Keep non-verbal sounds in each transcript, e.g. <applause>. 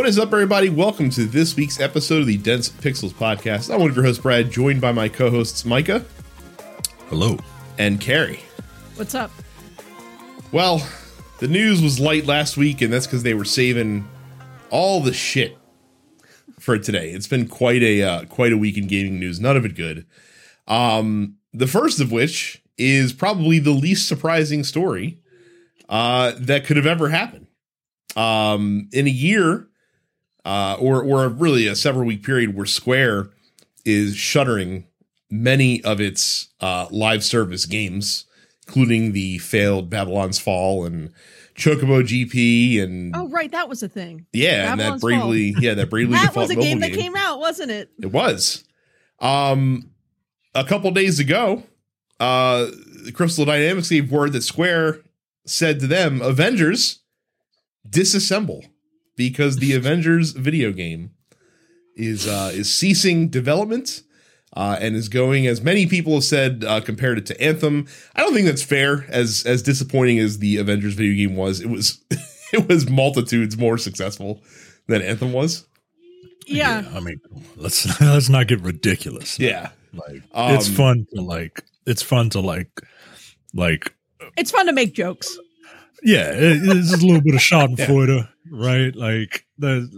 What is up, everybody? Welcome to this week's episode of the Dense Pixels podcast. I'm one of your hosts, Brad, joined by my co-hosts Micah Hello. and Carrie. What's up? Well, the news was light last week, and that's because they were saving all the shit for today. It's been quite a uh, quite a week in gaming news. None of it good. Um, the first of which is probably the least surprising story uh, that could have ever happened. Um, in a year, uh, or or really a several week period where Square is shuttering many of its uh, live service games, including the failed Babylon's Fall and Chocobo GP and Oh, right, that was a thing. yeah, and that Babylon's bravely <laughs> yeah that bravely That default was a mobile game that came out, wasn't it? It was. Um, a couple days ago, uh, Crystal Dynamics gave word that Square said to them, "Avengers, disassemble," because the <laughs> Avengers video game is uh, is ceasing development. Uh, and is going as many people have said uh, compared it to Anthem. I don't think that's fair. As as disappointing as the Avengers video game was, it was <laughs> it was multitudes more successful than Anthem was. Yeah. I mean, let's <laughs> let's not get ridiculous. Yeah, Like Um, it's fun to like it's fun to like like It's fun to make jokes. yeah, it, it's just a little bit of Schadenfreude, Yeah. Right? Like the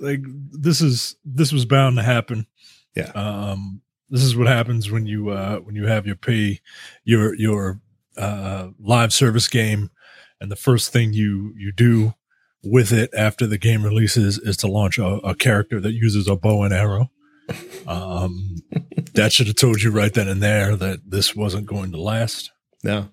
like this is this was bound to happen. Yeah. Um this is what happens when you uh when you have your pay your your uh live service game and the first thing you you do with it after the game releases is to launch a, a character that uses a bow and arrow. <laughs> Um, that should have told you right then and there that this wasn't going to last. No.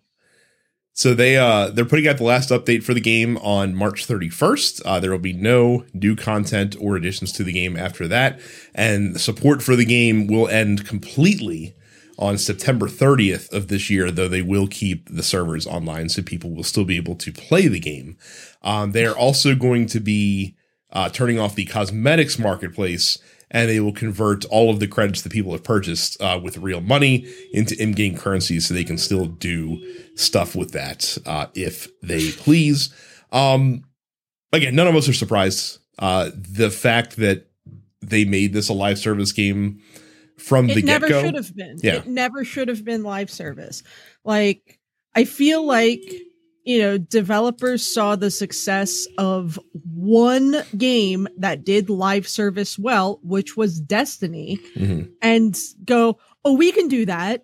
So they uh they're putting out the last update for the game on March 31st. Uh, there will be no new content or additions to the game after that, and support for the game will end completely on September 30th of this year. Though they will keep the servers online, so people will still be able to play the game. Um, they are also going to be uh, turning off the cosmetics marketplace and they will convert all of the credits that people have purchased uh, with real money into in-game currency so they can still do stuff with that uh, if they please um, again none of us are surprised uh, the fact that they made this a live service game from the It never get-go should have been. Yeah. It never should have been live service. Like, I feel like, you know, developers saw the success of one game that did live service well, which was Destiny, Mhm. and go, oh, we can do that.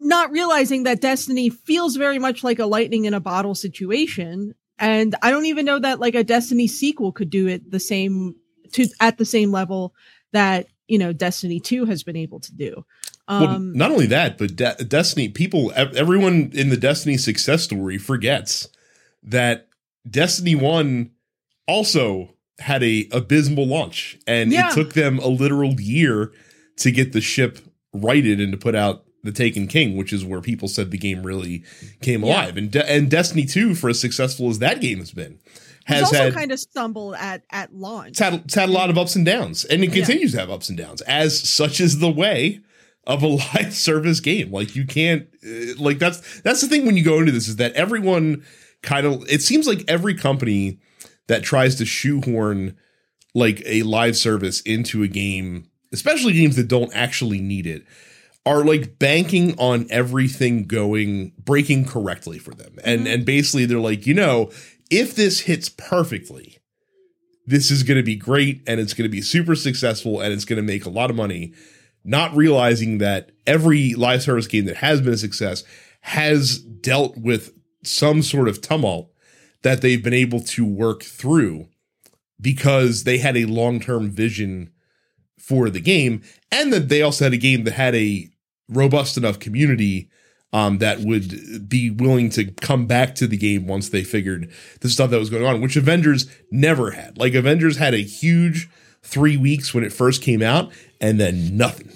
Not realizing that Destiny feels very much like a lightning in a bottle situation. And I don't even know that like a Destiny sequel could do it the same to at the same level that, you know, Destiny 2 has been able to do. Well, Um, not only that, but De- Destiny people, everyone in the Destiny success story forgets that Destiny One also had a abysmal launch, and Yeah. it took them a literal year to get the ship righted and to put out the Taken King, which is where people said the game really came Yeah. alive. And De- and Destiny Two, for as successful as that game has been, has also had kind of stumbled at at launch. it's had, it's had a lot of ups and downs, and it Yeah. continues to have ups and downs, as such is the way of a <laughs> live service game. Like you can't, uh, like that's that's the thing when you go into this is that everyone kind of it seems like every company that tries to shoehorn like a live service into a game, especially games that don't actually need it, are like banking on everything going breaking correctly for them. And Mhm. and basically they're like, you know, if this hits perfectly, this is going to be great and it's going to be super successful and it's going to make a lot of money, not realizing that every live service game that has been a success has dealt with some sort of tumult that they've been able to work through because they had a long-term vision for the game and that they also had a game that had a robust enough community um, that would be willing to come back to the game once they figured the stuff that was going on, which Avengers never had. Like Avengers had a huge three weeks when it first came out, and then nothing,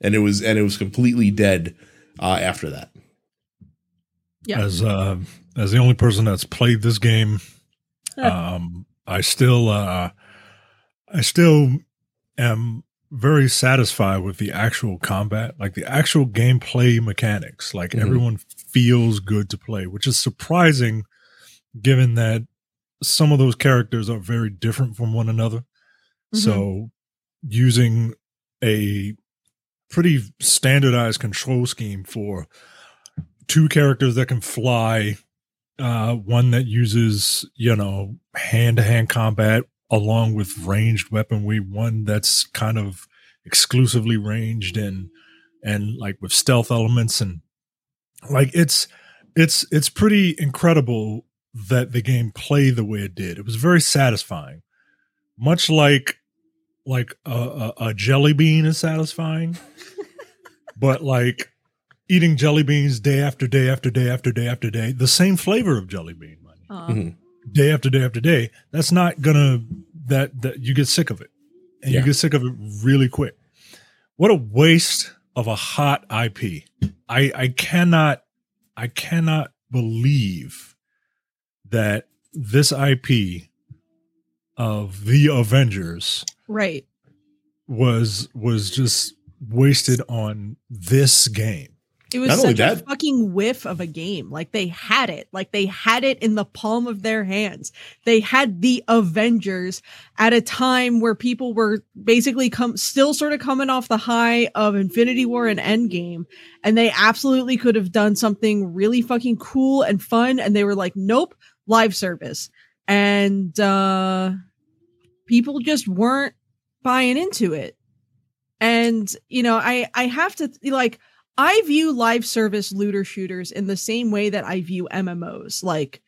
and it was and it was completely dead uh, after that. Yeah. As uh, as the only person that's played this game, um, I still uh, I still am very satisfied with the actual combat, like the actual gameplay mechanics. Like Mhm. everyone feels good to play, which is surprising given that some of those characters are very different from one another. Mhm. So using a pretty standardized control scheme for two characters that can fly, uh, one that uses, you know, hand to hand combat along with ranged weaponry, one that's kind of exclusively ranged and and like with stealth elements and like it's it's it's pretty incredible that the game played the way it did. It was very satisfying, much like like a, a, a jelly bean is satisfying, <laughs> but like eating jelly beans day after day after day after day after day, the same flavor of jelly bean, money Mhm. day after day after day. That's not gonna that that you get sick of it, and Yeah. you get sick of it really quick. What a waste of a hot IP. I I cannot I cannot believe that this IP of the Avengers right. was was just wasted on this game. It was Not only such a that- fucking whiff of a game. Like they had it. Like they had it in the palm of their hands. They had the Avengers at a time where people were basically come still sort of coming off the high of Infinity War and Endgame. And they absolutely could have done something really fucking cool and fun. And they were like, nope, live service. And uh people just weren't buying into it. And, you know, I I have to like I view live service looter shooters in the same way that I view MMOs. Like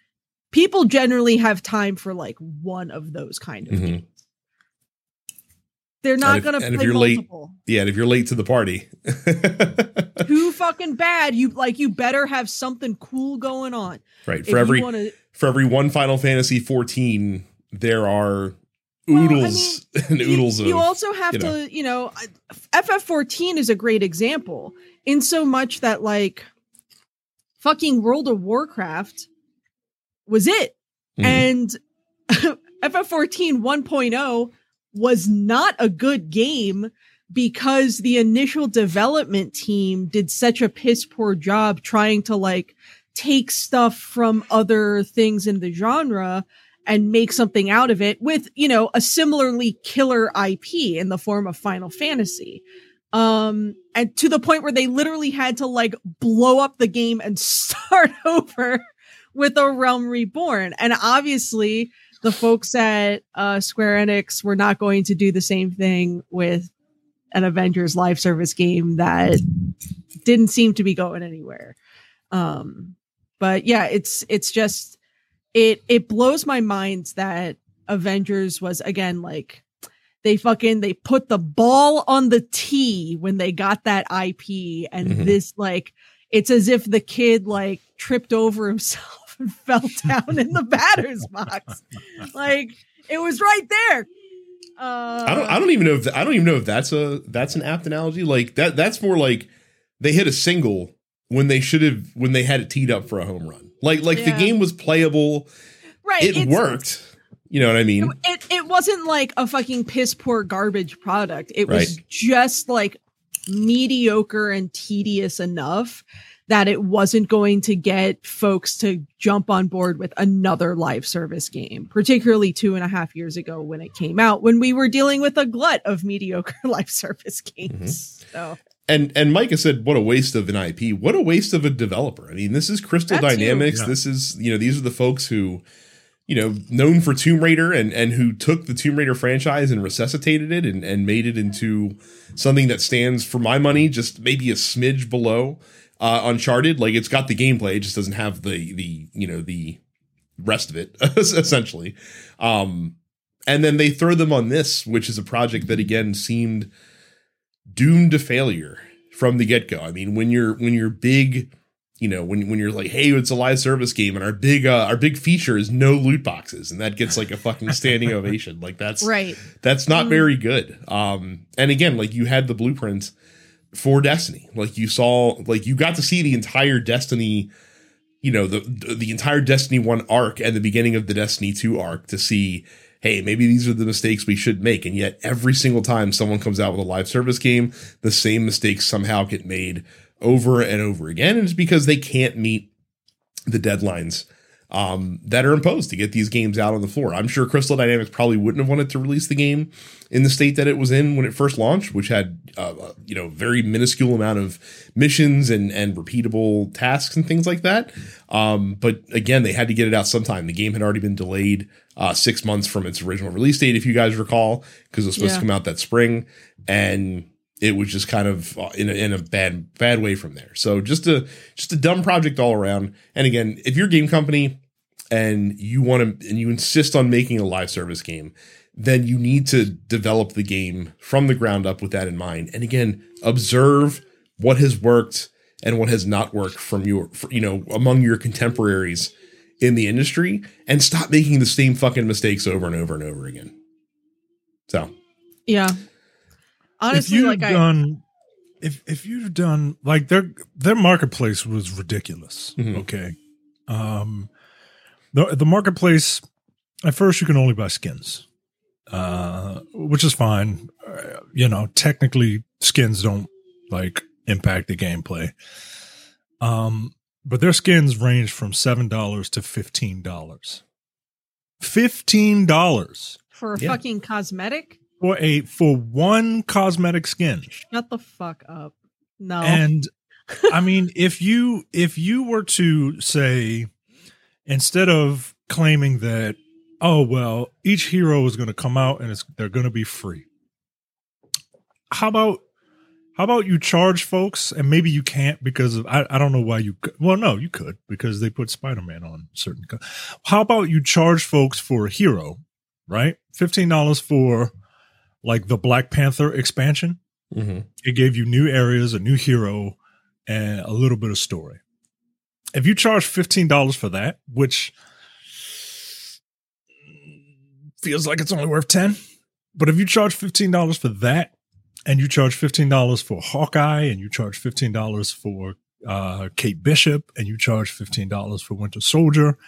people generally have time for like one of those kind of Mhm. games. They're not going to play you're late- multiple. Yeah, and if you're late to the party, <laughs> Too fucking bad. You like you better have something cool going on. right If for every wanna, for every one Final Fantasy 14, there are Well, I oodles <laughs> and oodles you, of you also have you know. to, you know, FF14 is a great example in so much that like fucking World of Warcraft was it. Mhm. And <laughs> FF14 1.0 was not a good game because the initial development team did such a piss poor job trying to like take stuff from other things in the genre and make something out of it with, you know, a similarly killer IP in the form of Final Fantasy. Um, and to the point where they literally had to like blow up the game and <laughs> start over with a Realm Reborn. And obviously, the folks at uh, Square Enix were not going to do the same thing with an Avengers live service game that didn't seem to be going anywhere. Um, but yeah, it's it's just it it blows my mind that Avengers was again like they fucking they put the ball on the tee when they got that IP and Mhm. this like it's as if the kid like tripped over <laughs> himself and fell down in the batter's box. Like it was right there. Uh, I don't I don't even know if I don't even know if that's a that's an apt analogy. Like that that's more like they hit a single when they should have when they had it teed up for a home run. Like like the game was playable. right. It worked. You know what I mean? It it wasn't like a fucking piss poor garbage product. It was Right. just like mediocre and tedious enough that it wasn't going to get folks to jump on board with another live service game, particularly two and a half years ago when it came out, when we were dealing with a glut of mediocre <laughs> live service games. Mm-hmm. So And and Micah said, "What a waste of an IP! What a waste of a developer!" I mean, this is Crystal That too. Dynamics. Yeah. This is you know these are the folks who, you know, known for Tomb Raider and and who took the Tomb Raider franchise and resuscitated it and and made it into something that stands for my money just maybe a smidge below uh, Uncharted. Like it's got the gameplay, it just doesn't have the the you know the rest of it <laughs> essentially. Um, and then they throw them on this, which is a project that again seemed doomed to failure from the get go. I mean, when you're when you're big, you know, when when you're like, hey, it's a live service game, and our big uh, our big feature is no loot boxes, and that gets like a fucking standing ovation. Like that's right. that's not Mhm. very good. Um, and again, like you had the blueprint for Destiny. Like you saw, like you got to see the entire Destiny, you know, the the entire Destiny one arc and the beginning of the Destiny two arc to see, hey, maybe these are the mistakes we should make. And yet, every single time someone comes out with a live service game, the same mistakes somehow get made over and over again. And it's because they can't meet the deadlines um, that are imposed to get these games out on the floor. I'm sure Crystal Dynamics probably wouldn't have wanted to release the game in the state that it was in when it first launched, which had uh, uh, you know very minuscule amount of missions and and repeatable tasks and things like that. Um, but again, they had to get it out sometime. The game had already been delayed uh, six months from its original release date, if you guys recall, because it was supposed Yeah. to come out that spring, and it was just kind of uh, in a, in a bad bad way from there. So just a just a dumb project all around. And again, if you're a game company and you want to and you insist on making a live service game, then you need to develop the game from the ground up with that in mind. And again, observe what has worked and what has not worked from your for, you know among your contemporaries in the industry and stop making the same fucking mistakes over and over and over again. So, Yeah. Honestly, if you've I done, if if you've done like their their marketplace was ridiculous. Mhm. Okay, um, the the marketplace at first you can only buy skins, uh, which is fine. Uh, you know, technically skins don't like impact the gameplay. Um, but their skins range from seven dollars to fifteen dollars. Fifteen dollars for a Yeah. fucking cosmetic. For a for one cosmetic skin. Shut the fuck up. No. And I <laughs> mean, if you if you were to say instead of claiming that, oh well, each hero is going to come out and it's they're going to be free. How about how about you charge folks and maybe you can't because of I, I don't know why you could. well no you could because they put Spider-Man on certain co- how about you charge folks for a hero right $15 for like the Black Panther expansion mhm. it gave you new areas, a new hero, and a little bit of story. If you charge fifteen dollars for that, which feels like it's only worth ten, but if you charge fifteen dollars for that, and you charge fifteen dollars for Hawkeye, and you charge fifteen dollars for uh, Kate Bishop, and you charge fifteen dollars for Winter Soldier,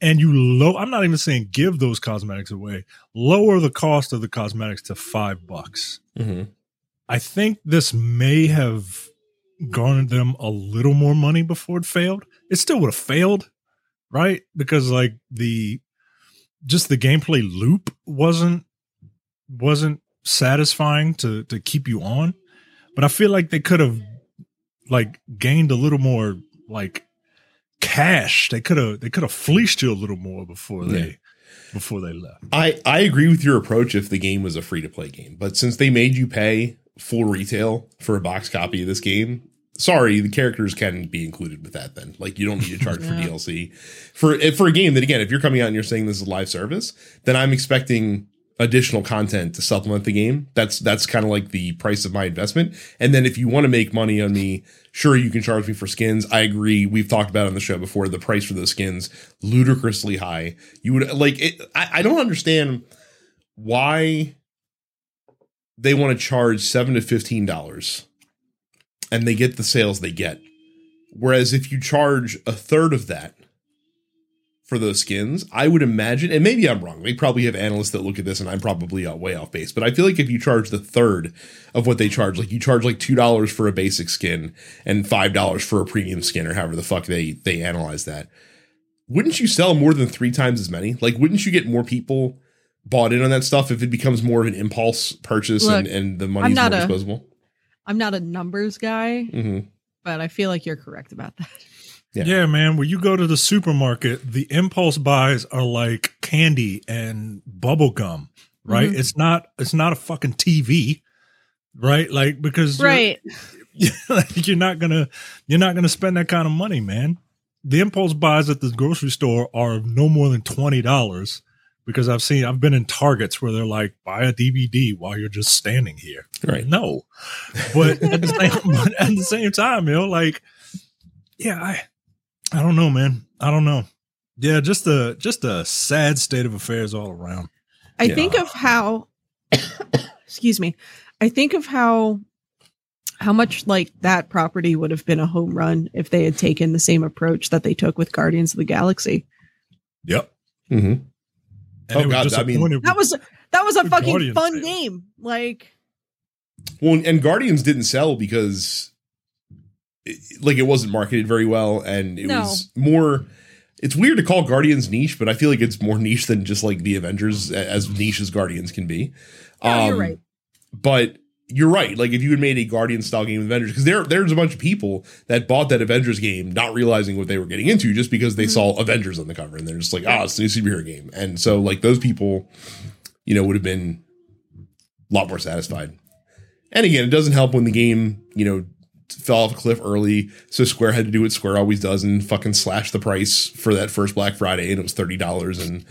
and you low I'm not even saying give those cosmetics away, lower the cost of the cosmetics to five bucks. Mhm. I think this may have garnered them a little more money before it failed. It still would have failed, right? Because like the just the gameplay loop wasn't wasn't satisfying to to keep you on. But I feel like they could have like gained a little more like cash. They could have they could have fleeced you a little more before they Yeah. before they left. I I agree with your approach if the game was a free to play game, but since they made you pay full retail for a box copy of this game, sorry, the characters can be included with that. Then, like, you don't need to charge for <laughs> DLC for eh, for a game that again, if you're coming out and you're saying this is live service, then I'm expecting additional content to supplement the game. That's that's kind of like the price of my investment. And then if you want to make money on me, sure you can charge me for skins. I agree. We've talked about on the show before. The price for those skins ludicrously high. You would like it. I, I don't understand why they want to charge seven to fifteen dollars, and they get the sales they get. Whereas if you charge a third of that for those skins, I would imagine, and maybe I'm wrong. They probably have analysts that look at this, and I'm probably uh, way off base. But I feel like if you charge the third of what they charge, like you charge like two dollars for a basic skin and five dollars for a premium skin, or however the fuck they they analyze that, wouldn't you sell more than three times as many? Like, wouldn't you get more people bought in on that stuff if it becomes more of an impulse purchase and, Look, and the money's more not a- disposable? I'm not a numbers guy, hmm but I feel like you're correct about that. Yeah. Yeah. man. When you go to the supermarket, the impulse buys are like candy and bubble gum, right? Mhm. It's not. It's not a fucking TV, right? Like because you're- Right. <laughs> like, you're not gonna you're not gonna spend that kind of money, man. The impulse buys at the grocery store are no more than twenty dollars because I've seen I've been in Targets where they're like buy a DVD while you're just standing here. Right. No, but at the same <laughs> but at the same time, you know, like yeah, I I don't know, man. I don't know. Yeah, just a just a sad state of affairs all around. I Yeah. think of how <coughs> excuse me. I think of how how much like that property would have been a home run if they had taken the same approach that they took with Guardians of the Galaxy. Yep. Mm-hmm. And Oh, it was God, I mean- That was that was a fucking Guardians fun failed. game. Like Well, and Guardians didn't sell because, it, like, it wasn't marketed very well, and it No. was more. it's weird to call Guardians niche, but I feel like it's more niche than just like the Avengers, as niche as Guardians can be. Yeah, you're Um, right. But you're right. Like if you had made a Guardian style game of Avengers, because there there's a bunch of people that bought that Avengers game not realizing what they were getting into just because they Mhm. saw Avengers on the cover and they're just like, oh, it's a new superhero game. And so like those people, you know, would have been a lot more satisfied. And again, it doesn't help when the game, you know, fell off a cliff early. So Square had to do what Square always does and fucking slash the price for that first Black Friday, and it was thirty dollars. And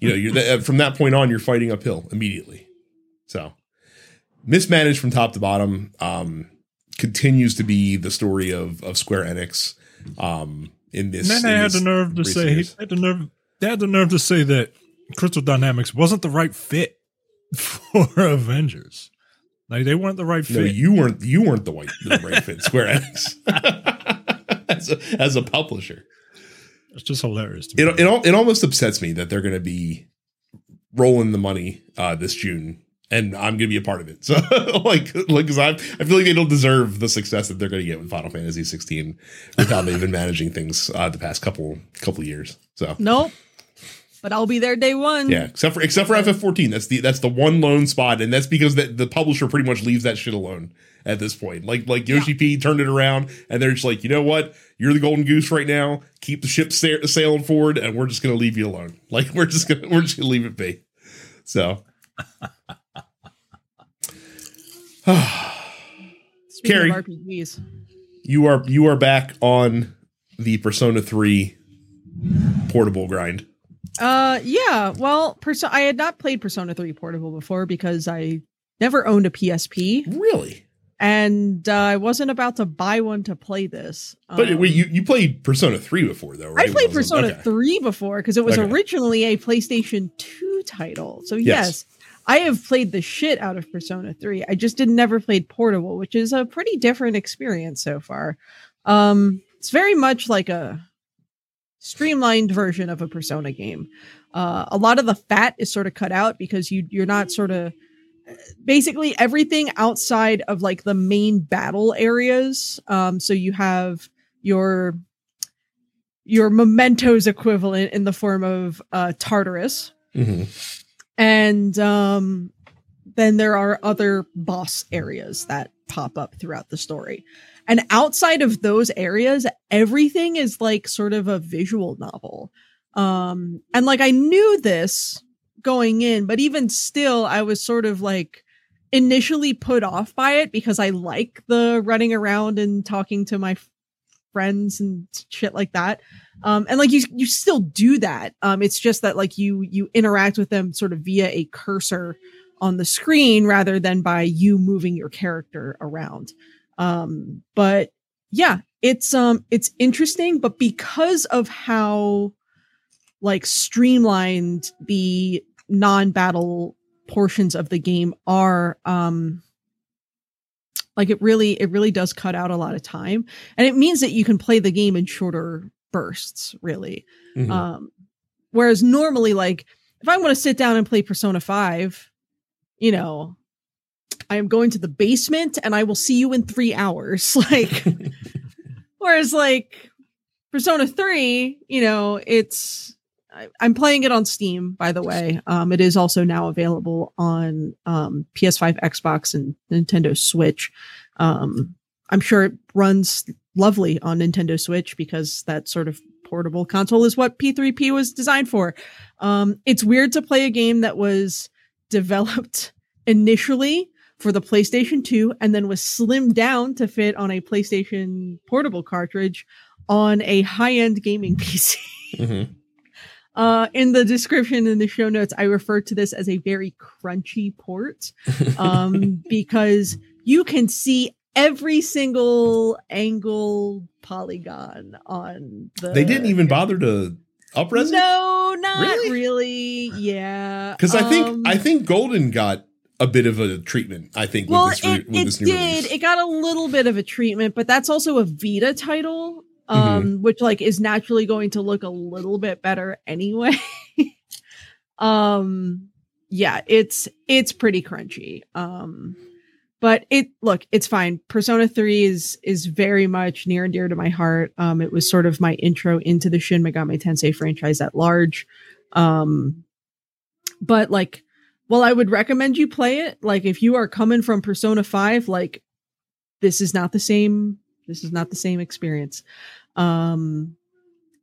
you know, you're th- from that point on, you're fighting uphill immediately. So mismanaged from top to bottom. Um, continues to be the story of of Square Enix. Um, in this, And then they had the nerve to say years. they had the nerve they had the nerve to say that Crystal Dynamics wasn't the right fit <laughs> for Avengers. Like they weren't the right fit. No, fit. you weren't. You weren't the white the right fit. Square <laughs> Enix <laughs> as, a, as a publisher. it's just hilarious. To me. It it al- it almost upsets me that they're going to be rolling the money uh, this June, and I'm going to be a part of it. So <laughs> like like because I I feel like they don't deserve the success that they're going to get with Final Fantasy 16 with how they've been managing things uh, the past couple couple years. So Nope. But I'll be there day one. yeah, except for except for FF14, that's the that's the one lone spot, and that's because the, the publisher pretty much leaves that shit alone at this point. Like like Yoshi P turned it around, and they're just like, you know what, you're the golden goose right now. Keep the ship sa- sailing forward, and we're just gonna leave you alone. <laughs> Like we're just gonna we're just gonna leave it be. So. <sighs> Carrie. RPGs. you are you are back on the Persona 3 portable grind. Uh, yeah. Well, Perso- I had not played Persona 3 Portable before because I never owned a PSP, Really? and uh, I wasn't about to buy one to play this. But Um, wait, you, you played Persona 3 before though, right? I played When it on- Persona okay. 3 before because it was Okay. originally a PlayStation 2 title. So Yes. yes. I have played the shit out of Persona 3. I just did never played Portable, which is a pretty different experience so far. Um it's very much like a streamlined version of a Persona game. Uh a lot of the fat is sort of cut out because you you're not sort of basically everything outside of like the main battle areas. Um so you have your your mementos equivalent in the form of uh Tartarus Mhm. and um then there are other boss areas that pop up throughout the story and outside of those areas everything is like sort of a visual novel. Um and like i knew this going in but even still i was sort of like initially put off by it because i like the running around and talking to my friends and shit like that. Um and like you you still do that. Um it's just that like you you interact with them sort of via a cursor on the screen rather than by you moving your character around um but yeah it's um it's interesting but because of how like streamlined the non-battle portions of the game are um like it really it really does cut out a lot of time and it means that you can play the game in shorter bursts really Mhm. um whereas normally like if i want to sit down and play persona 5 you know i am going to the basement and i will see you in 3 hours. <laughs> Like whereas like persona 3 you know it's I, i'm playing it on steam by the way. Um it is also now available on um ps5 xbox and nintendo switch. Um i'm sure it runs lovely on nintendo switch because that sort of portable console is what p3p was designed for. Um it's weird to play a game that was developed <laughs> initially for the PlayStation 2 and then was slimmed down to fit on a PlayStation portable cartridge on a high-end gaming <laughs> PC. Mhm. Uh, in the description in the show notes, I refer to this as a very crunchy port <laughs> um, because you can see every single angle polygon on the. they didn't even bother to upres it No, not Really? really. Yeah, because I think Um, I think Golden got a bit of a treatment. I think well, with this, it, with it this new did. release. It got a little bit of a treatment, but that's also a Vita title, um, which like is naturally going to look a little bit better anyway. <laughs> um, yeah, it's it's pretty crunchy. Um, but it look, it's fine. Persona 3 is is very much near and dear to my heart. Um it was sort of my intro into the Shin Megami Tensei franchise at large. Um but like well I would recommend you play it, like if you are coming from Persona 5, like this is not the same this is not the same experience. Um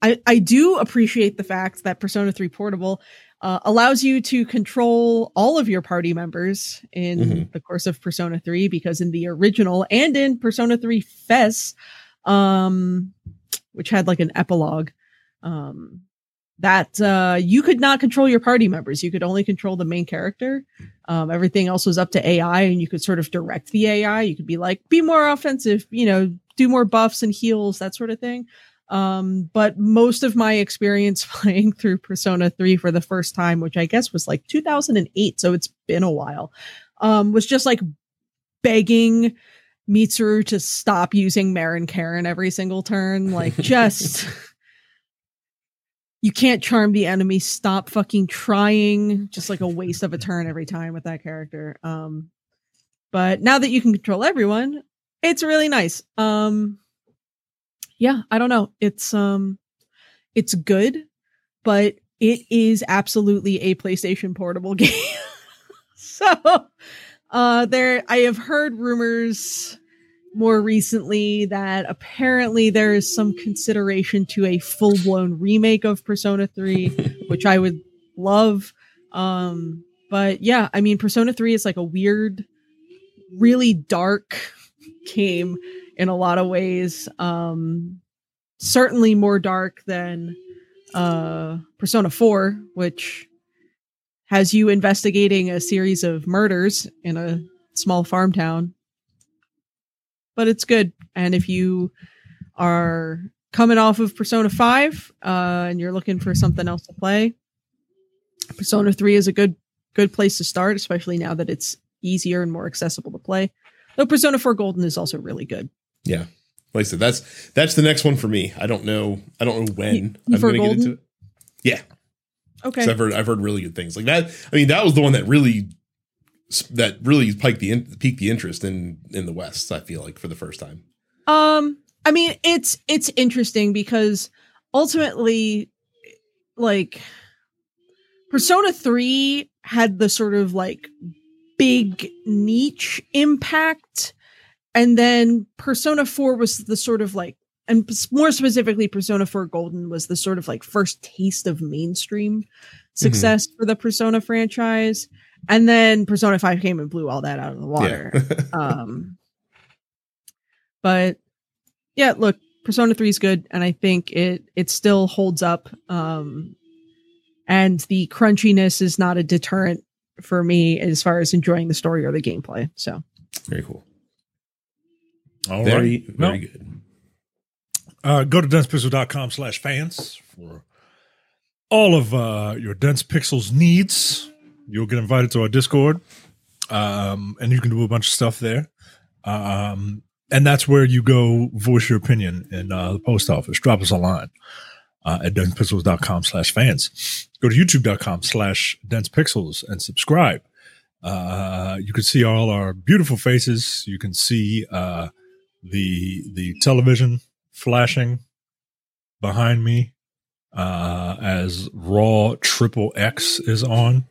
I I do appreciate the fact that Persona 3 Portable uh, allows you to control all of your party members in Mhm. the course of Persona 3 because in the original and in Persona 3 FES, um, which had like an epilogue, um, that uh, you could not control your party members. You could only control the main character. Um, everything else was up to AI, and you could sort of direct the AI. You could be like, be more offensive, you know, do more buffs and heals, that sort of thing. Um, but most of my experience <laughs> playing through Persona 3 for the first time, which I guess was like 2008, so it's been a while, um, was just like begging Mitsuru to stop using Marin Karin every single turn. Like, <laughs> just you can't charm the enemy. Stop fucking trying. Just like a waste of a turn every time with that character. Um, but now that you can control everyone, it's really nice. Um, yeah, I don't know. It's um it's good, but it is absolutely a PlayStation portable <laughs> game. so uh there I have heard rumors more recently that apparently there is some consideration to a full-blown remake of Persona 3, <laughs> which I would love. Um but yeah, I mean Persona 3 is like a weird really dark game in a lot of ways. Um, certainly more dark than uh, Persona 4, which has you investigating a series of murders in a small farm town. But it's good. And if you are coming off of Persona 5 uh, and you're looking for something else to play, Persona 3 is a good good place to start, especially now that it's easier and more accessible to play. Though Persona 4 Golden is also really good. Yeah. Like I said, that's that's the next one for me. I don't know. I don't know when You- I'm going to get into it. Yeah, Okay. I've heard I've heard really good things. Like that. I mean, that was the one that really that really piqued the in, piqued the interest in in the West. I feel like for the first time. Um, I mean, it's it's interesting because ultimately, like, Persona Three had the sort of like big niche impact, and then Persona Four was the sort of like, and more specifically, Persona Four Golden was the sort of like first taste of mainstream success for the Persona franchise, and then Persona Five came and blew all that out of the water Yeah. <laughs> um but yeah look persona 3 is good and i think it it still holds up um and the crunchiness is not a deterrent for me as far as enjoying the story or the gameplay so very cool. All very right. very Well, good. Uh, go to densepixel.com slash fans for all of uh, your Dense Pixels needs. You'll get invited to our Discord, um, and you can do a bunch of stuff there. Um, and that's where you go voice your opinion in uh, the post office. Drop us a line uh, at densepixels.com slash fans. Go to youtube.com slash densepixels and subscribe. Uh, you can see all our beautiful faces. You can see uh, the the television flashing behind me uh, as Raw Triple X is on.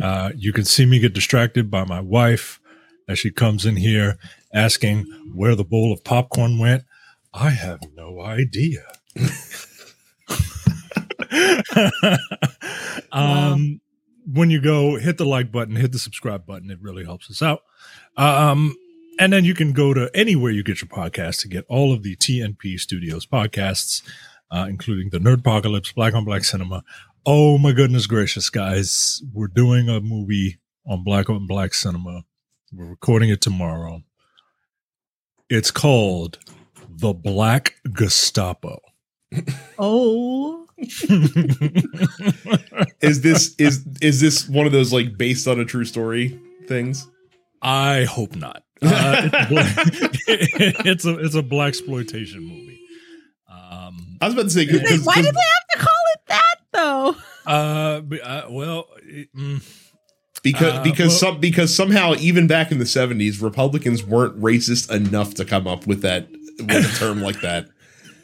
Uh, you can see me get distracted by my wife as she comes in here asking where the bowl of popcorn went. I have no idea. <laughs> um, when you go hit the like button, hit the subscribe button, it really helps us out. Um, and then you can go to anywhere you get your podcast to get all of the TNP Studios podcasts, uh, including the Nerd Apocalypse, Black on Black Cinema. Oh my goodness gracious, guys. We're doing a movie on Black on Black Cinema. We're recording it tomorrow. It's called The Black Gestapo. <laughs> oh <laughs> Is this is is this one of those like based on a true story things? I hope not. <laughs> Uh, it's, a black, it's a blaxploitation movie. Um, I was about to say because why did they have to call it that though uh, uh, well, it, mm, because Uh, because well- some because somehow even back in the 70s Republicans weren't racist enough to come up with that with a term like that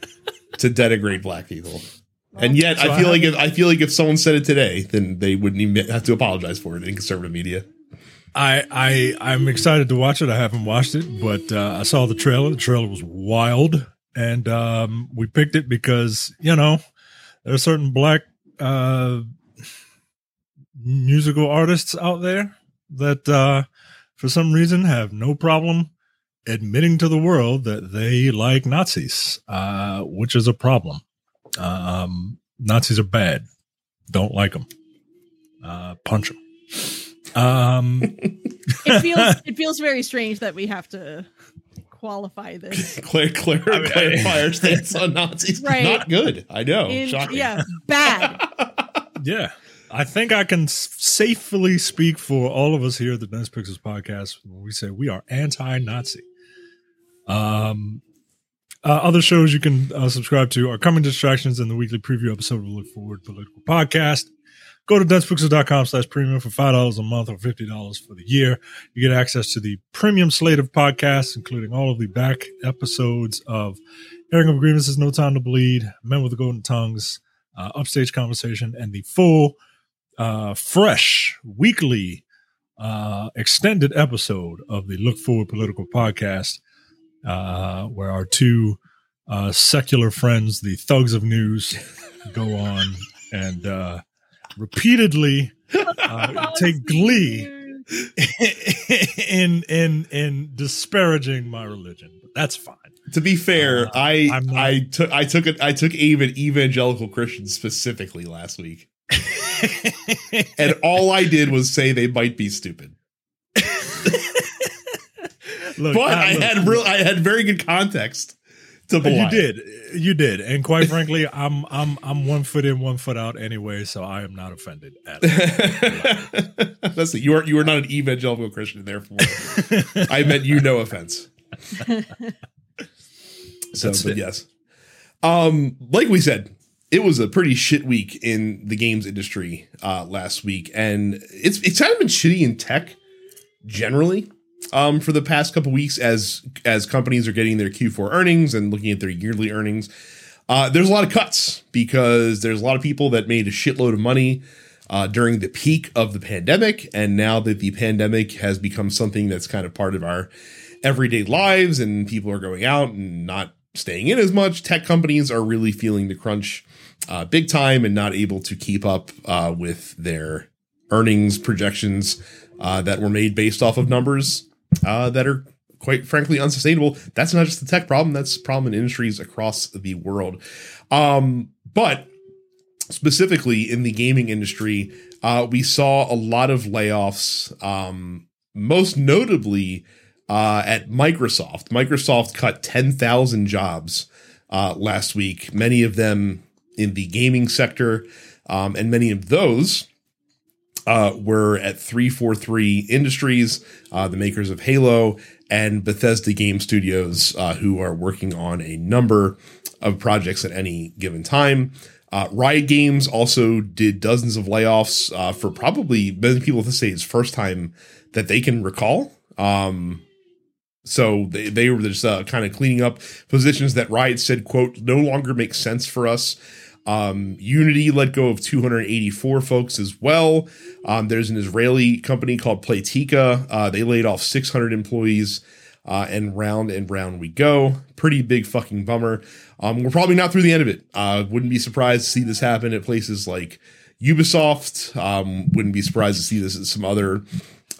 <laughs> to denigrate black people. And yet So I feel I like if I feel like if someone said it today, then they wouldn't even have to apologize for it in conservative media. I I I'm excited to watch it. I haven't watched it, but uh, I saw the trailer. The trailer was wild, and um, we picked it because you know there are certain black uh, musical artists out there that uh, for some reason have no problem admitting to the world that they like Nazis, uh, which is a problem. Um, Nazis are bad. Don't like them. Uh, punch them. Um, <laughs> It feels <laughs> it feels very strange that we have to qualify this. <laughs> Claire, Claire, I mean, clarify I- our <laughs> stance on Nazis. Right. Not good. I know. In- Shocking. yeah, bad. <laughs> Yeah. I think I can s- safely speak for all of us here at the Dense Pixels podcast when we say we are anti-Nazi. Um, uh, other shows you can uh, subscribe to are Coming Distractions and the weekly preview episode of the Look Forward Political Podcast. Go to densepixels.com slash premium for $5 a month or $50 for the year. You get access to the premium slate of podcasts, including all of the back episodes of Airing of Grievances, No Time to Bleed, Men with the Golden Tongues, uh, Upstage Conversation, and the full, uh, fresh, weekly, uh, extended episode of the Look Forward Political Podcast, uh, where our two uh, secular friends, the thugs of news, go on and uh, repeatedly uh, <laughs> take glee in in in disparaging my religion. But that's fine. To be fair, Uh, I I'm not- I took I took it I took aim at evangelical Christians specifically last week, <laughs> and all I did was say they might be stupid. Look, But uh, I look, had real I had very good context to You did, you did, and quite frankly, I'm I'm I'm one foot in, one foot out anyway, so I am not offended at all. <laughs> That's it. You are you are not an evangelical Christian, therefore I meant you no offense. <laughs> So, but yes. Um, like we said, it was a pretty shit week in the games industry uh last week, and it's it's kind of been shitty in tech generally. Um, for the past couple weeks, as as companies are getting their Q4 earnings and looking at their yearly earnings, uh, there's a lot of cuts because there's a lot of people that made a shitload of money uh, during the peak of the pandemic, and now that the pandemic has become something that's kind of part of our everyday lives, and people are going out and not staying in as much, tech companies are really feeling the crunch uh, big time and not able to keep up uh, with their earnings projections uh, that were made based off of numbers uh, that are quite frankly unsustainable. That's not just the tech problem; that's a problem in industries across the world. Um, but specifically in the gaming industry, uh, we saw a lot of layoffs. Um, most notably uh, at Microsoft. Microsoft cut ten thousand jobs uh, last week. Many of them in the gaming sector, um, and many of those uh, were at 343 Industries, uh, the makers of Halo, and Bethesda Game Studios, uh, who are working on a number of projects at any given time. Uh, Riot Games also did dozens of layoffs uh, for probably many people to say it's first time that they can recall. Um, so they, they were just uh, kind of cleaning up positions that Riot said, quote, no longer makes sense for us. Um, Unity let go of 284 folks as well. Um, there's an Israeli company called Playtika. Uh, they laid off 600 employees, uh, and round and round we go. Pretty big fucking bummer. Um, we're probably not through the end of it. Uh, wouldn't be surprised to see this happen at places like Ubisoft. Um, wouldn't be surprised to see this at some other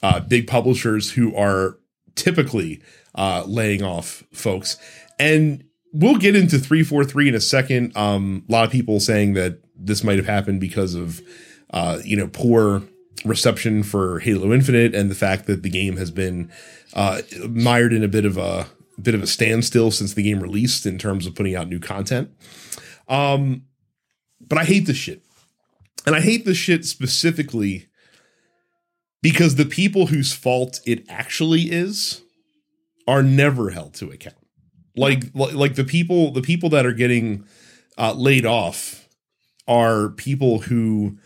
uh, big publishers who are typically uh, laying off folks. And we'll get into 343 in a second. Um, a lot of people saying that this might have happened because of, uh, you know, poor reception for Halo Infinite and the fact that the game has been uh, mired in a bit of a bit of a standstill since the game released in terms of putting out new content. Um, but I hate this shit. And I hate this shit specifically because the people whose fault it actually is are never held to account. Like like, the people the people that are getting uh, laid off are people who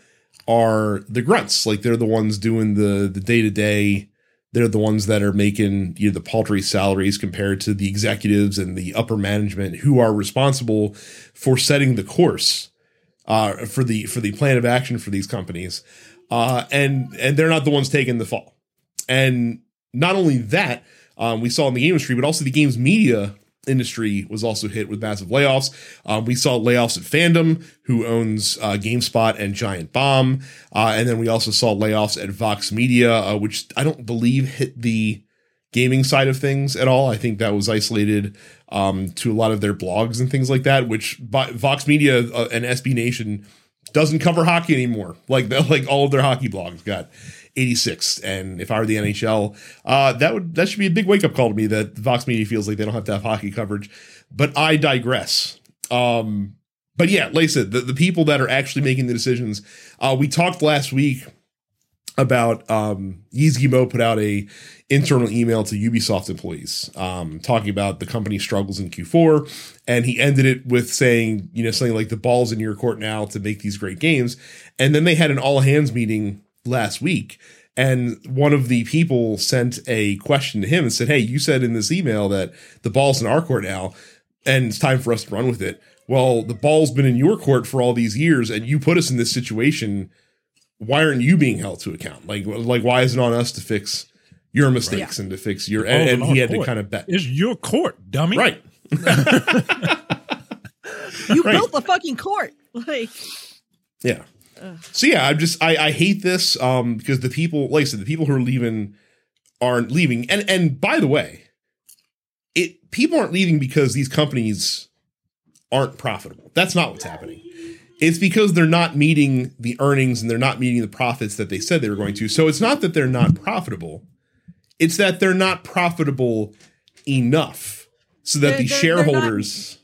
are the grunts. Like they're the ones doing the the day to day. They're the ones that are making you know the paltry salaries compared to the executives and the upper management who are responsible for setting the course uh, for the for the plan of action for these companies. Uh, and and they're not the ones taking the fall. And not only that, um, we saw in the game industry, but also the games media industry was also hit with massive layoffs. Um, we saw layoffs at Fandom, who owns uh, GameSpot and Giant Bomb, uh, and then we also saw layoffs at Vox Media, uh, which I don't believe hit the gaming side of things at all. I think that was isolated um, to a lot of their blogs and things like that. Which Vox Media uh, and SB Nation doesn't cover hockey anymore. Like <laughs> like all of their hockey blogs got 86. And if I were the NHL, uh, that would that should be a big wake up call to me that Vox Media feels like they don't have to have hockey coverage. But I digress. Um, but yeah, like I said, the, the people that are actually making the decisions. Uh, we talked last week about um, Mo put out a internal email to Ubisoft employees um, talking about the company's struggles in Q4, and he ended it with saying, you know, something like the ball's in your court now to make these great games. And then they had an all hands meeting last week. And one of the people sent a question to him and said, Hey, you said in this email that the ball's in our court now, and it's time for us to run with it. Well, the ball's been in your court for all these years, and you put us in this situation. Why aren't you being held to account? Like, like why is it on us to fix your mistakes right. and to fix your? And, and he had court. to kind of bet. It's your court, dummy. Right. <laughs> you right. built the fucking court. Like, yeah. So yeah, I'm just I, I hate this um because the people like I said the people who are leaving aren't leaving and and by the way, it people aren't leaving because these companies aren't profitable. That's not what's happening. It's because they're not meeting the earnings and they're not meeting the profits that they said they were going to. So it's not that they're not profitable. It's that they're not profitable enough so that they're, the shareholders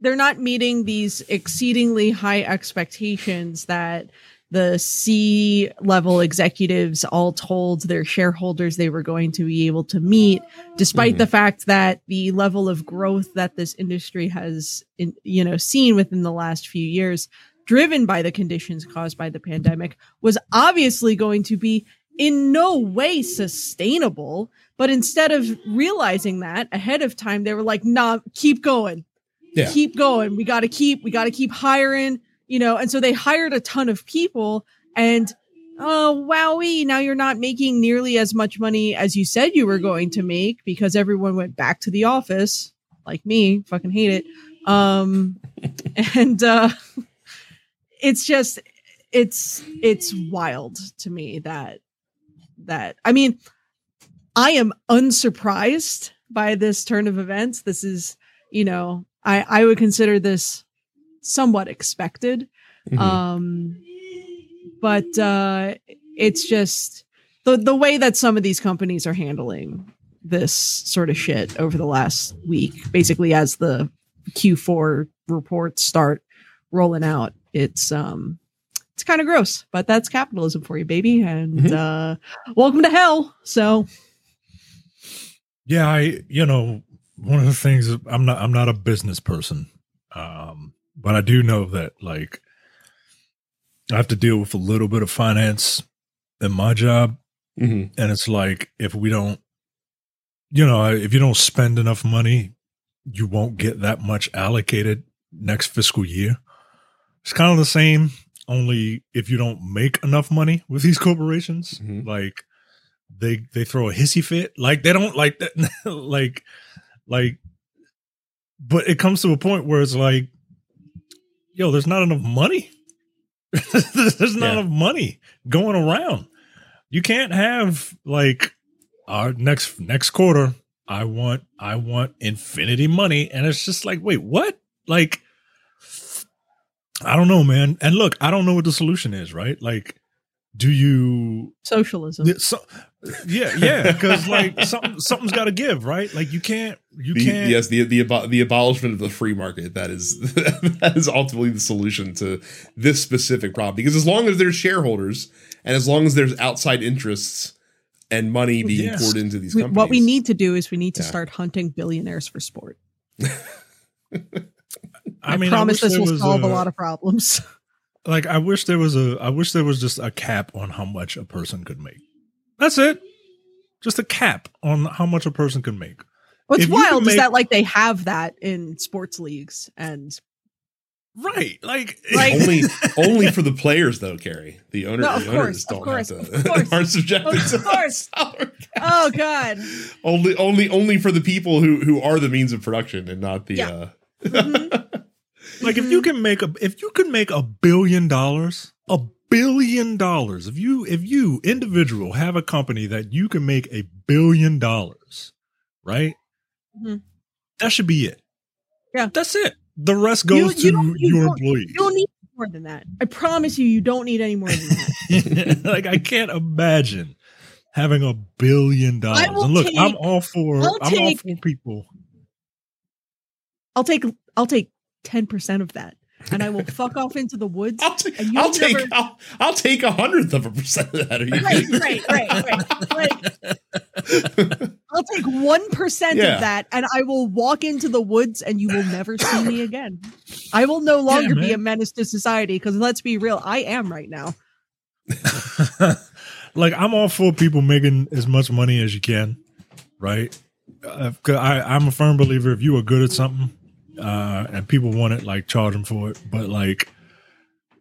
they're not meeting these exceedingly high expectations that the C level executives all told their shareholders they were going to be able to meet, despite mm-hmm. the fact that the level of growth that this industry has, in, you know, seen within the last few years, driven by the conditions caused by the pandemic, was obviously going to be in no way sustainable. But instead of realizing that ahead of time, they were like, nah, keep going yeah. keep going. We got to keep, we got to keep hiring, you know. And so they hired a ton of people and oh, wowie, now you're not making nearly as much money as you said you were going to make because everyone went back to the office, like me, fucking hate it. Um, <laughs> and uh, it's just, it's, it's wild to me that, that, I mean, I am unsurprised by this turn of events. This is, you know, I, I would consider this somewhat expected. Mm-hmm. Um, but uh, it's just the the way that some of these companies are handling this sort of shit over the last week, basically as the Q4 reports start rolling out. It's um it's kind of gross, but that's capitalism for you, baby. And mm-hmm. uh welcome to hell. So yeah, I you know, one of the things I'm not I'm not a business person, um, but I do know that like I have to deal with a little bit of finance in my job, mm-hmm. and it's like if we don't, you know, if you don't spend enough money, you won't get that much allocated next fiscal year. It's kind of the same, only if you don't make enough money with these corporations, mm-hmm. like they they throw a hissy fit, like they don't like that, <laughs> like like, but it comes to a point where it's like, yo, there's not enough money. <laughs> there's not yeah. enough money going around. You can't have like our next next quarter. I want I want infinity money, and it's just like, wait, what? Like, I don't know, man. And look, I don't know what the solution is, right? Like, do you socialism? So, yeah, yeah, because like something something's got to give, right? Like you can't, you the, can't. Yes, the the the abolishment of the free market that is <laughs> that is ultimately the solution to this specific problem. Because as long as there's shareholders and as long as there's outside interests and money being yes. poured into these companies, what we need to do is we need to yeah. start hunting billionaires for sport. I, I mean, promise I this will solve a, a lot of problems. like I wish there was a I wish there was just a cap on how much a person could make. That's it. Just a cap on how much a person can make. What's If wild could is that like they have that in sports leagues and Right. Like, Like- only only <laughs> for the players though, Carrie. The owner, No, of the owners course, of don't course, have of to, course. <laughs> aren't subjected Of to course. oh god. only only only for the people who who are the means of production and not the Yeah. uh Mhm. <laughs> like if you can make a if you can make a billion dollars, a billion dollars. If you if you individual have a company that you can make a billion dollars, right? Mhm. That should be it. Yeah. That's it. The rest goes you to you your employees. You don't need more than that. I promise you, you don't need any more than that. <laughs> like I can't imagine having a billion dollars. And look, take- I'm all for I'll I'm all for people. I'll take I'll take ten percent of that, and I will fuck off into the woods. I'll take And you'll I'll take never- I'll, I'll take a hundredth of a percent of that. Are you Right, right, right, right. Like, <laughs> I'll take one percent Yeah. of that, and I will walk into the woods, and you will never see me again. I will no longer be a menace to society. Because let's be real, I am right now. <laughs> like I'm all for people making as much money as you can, right? Uh, 'cause I, I'm a firm believer if you are good at something uh, and people want it, like charge them for it. But like,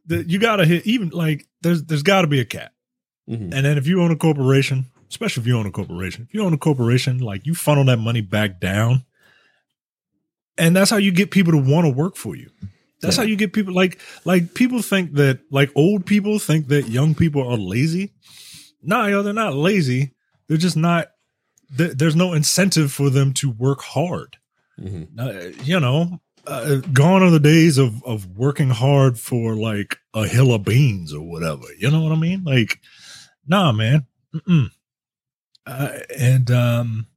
the, you gotta hit even like there's there's got to be a cap. Mhm. And then if you own a corporation, especially if you own a corporation, if you own a corporation, like you funnel that money back down, and that's how you get people to want to work for you. That's Yeah. how you get people like like people think that like old people think that young people are lazy. No, yo, they're not lazy. They're just not. th- There's no incentive for them to work hard. Mhm. Uh, you know, uh, gone are the days of of working hard for like a hill of beans or whatever. You know what I mean? Like, nah, man. Uh, and um,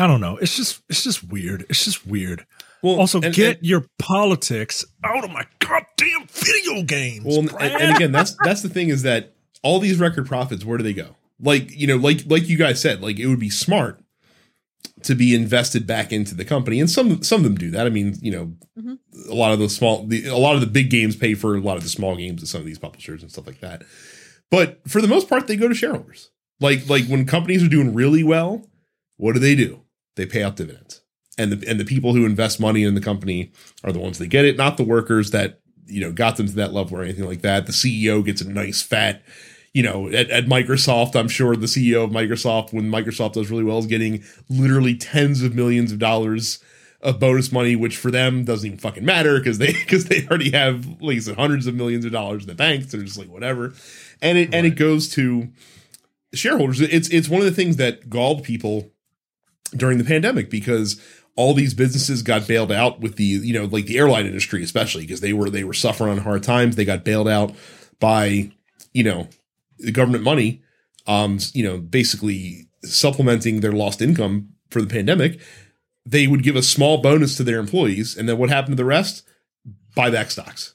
I don't know. It's just it's just weird. It's just weird. Well, Also, and- get and- your politics out of my goddamn video games. Well, and, and again, that's that's the thing is that all these record profits, where do they go? Like you know, like like you guys said, like it would be smart to be invested back into the company, and some some of them do that. I mean, you know, Mhm. a lot of the small, the, a lot of the big games pay for a lot of the small games of some of these publishers and stuff like that. But for the most part, they go to shareholders. Like like when companies are doing really well, what do they do? They pay out dividends, and the and the people who invest money in the company are the ones that get it, not the workers that you know got them to that level or anything like that. The CEO gets a nice fat, you know, at, at Microsoft. I'm sure the CEO of Microsoft, when Microsoft does really well, is getting literally tens of millions of dollars of bonus money, which for them doesn't even fucking matter because they <laughs> because they already have like I said, hundreds of millions of dollars in the bank. So they're just like whatever, and it and it goes to shareholders. It's it's one of the things that galled people during the pandemic because all these businesses got bailed out with the you know like the airline industry especially because they were they were suffering on hard times they got bailed out by you know the government money um you know basically supplementing their lost income for the pandemic they would give a small bonus to their employees. And then what happened to the rest? Buy back stocks.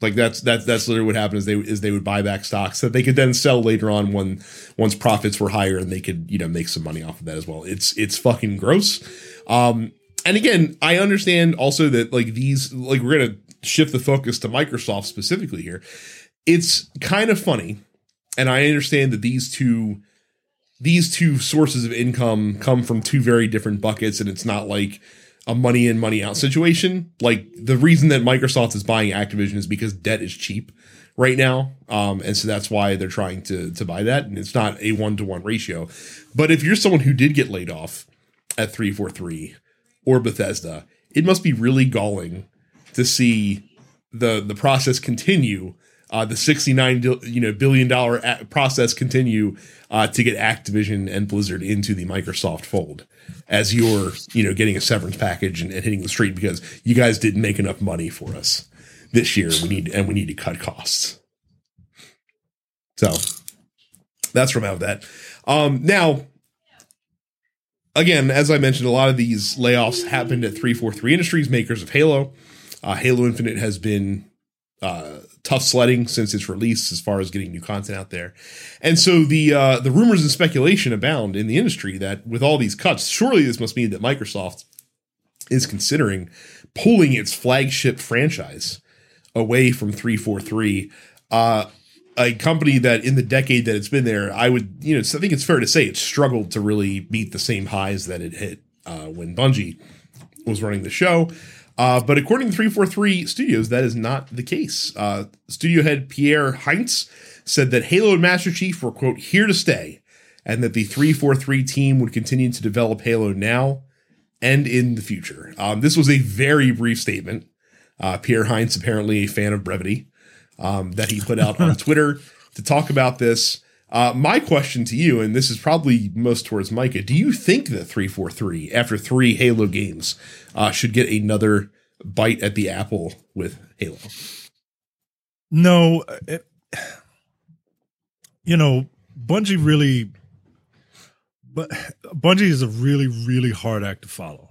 Like that's that's that's literally what happened is they is they would buy back stocks that they could then sell later on when once profits were higher and they could you know make some money off of that as well. It's it's fucking gross. Um and again i understand also that like these like we're gonna shift the focus to microsoft specifically here. It's kind of funny and i understand that these two these two sources of income come from two very different buckets and it's not like a money in money out situation. Like the reason that microsoft is buying activision is because debt is cheap right now. Um, and so that's why they're trying to to buy that and it's not a one-to-one ratio. But if you're someone who did get laid off at 343 or bethesda it must be really galling to see the the process continue uh, the 69 you know billion dollar process continue uh, to get Activision and Blizzard into the Microsoft fold as you're you know getting a severance package and, and hitting the street because you guys didn't make enough money for us this year. We need and we need to cut costs. So that's from out of that. Um now again as i mentioned a lot of these layoffs happened at 343 industries makers of halo. Uh, halo infinite has been uh, tough sledding since its release as far as getting new content out there. And so the uh, the rumors and speculation abound in the industry that with all these cuts, surely this must mean that Microsoft is considering pulling its flagship franchise away from 343. Uh, a company that in the decade that it's been there, I would, you know, I think it's fair to say it struggled to really meet the same highs that it hit uh, when Bungie was running the show. Uh, but according to 343 Studios, that is not the case. Uh, studio head Pierre Hintze said that Halo and Master Chief were, quote, here to stay, and that the 343 team would continue to develop Halo now and in the future. Um, this was a very brief statement. Uh, Pierre Hintze, apparently a fan of brevity, um, that he put out on <laughs> Twitter to talk about this. Uh, my question to you, and this is probably most towards Micah, do you think that 343, after three Halo games, uh, should get another bite at the apple with Halo? No, it, you know, Bungie really, but Bungie is a really, really hard act to follow,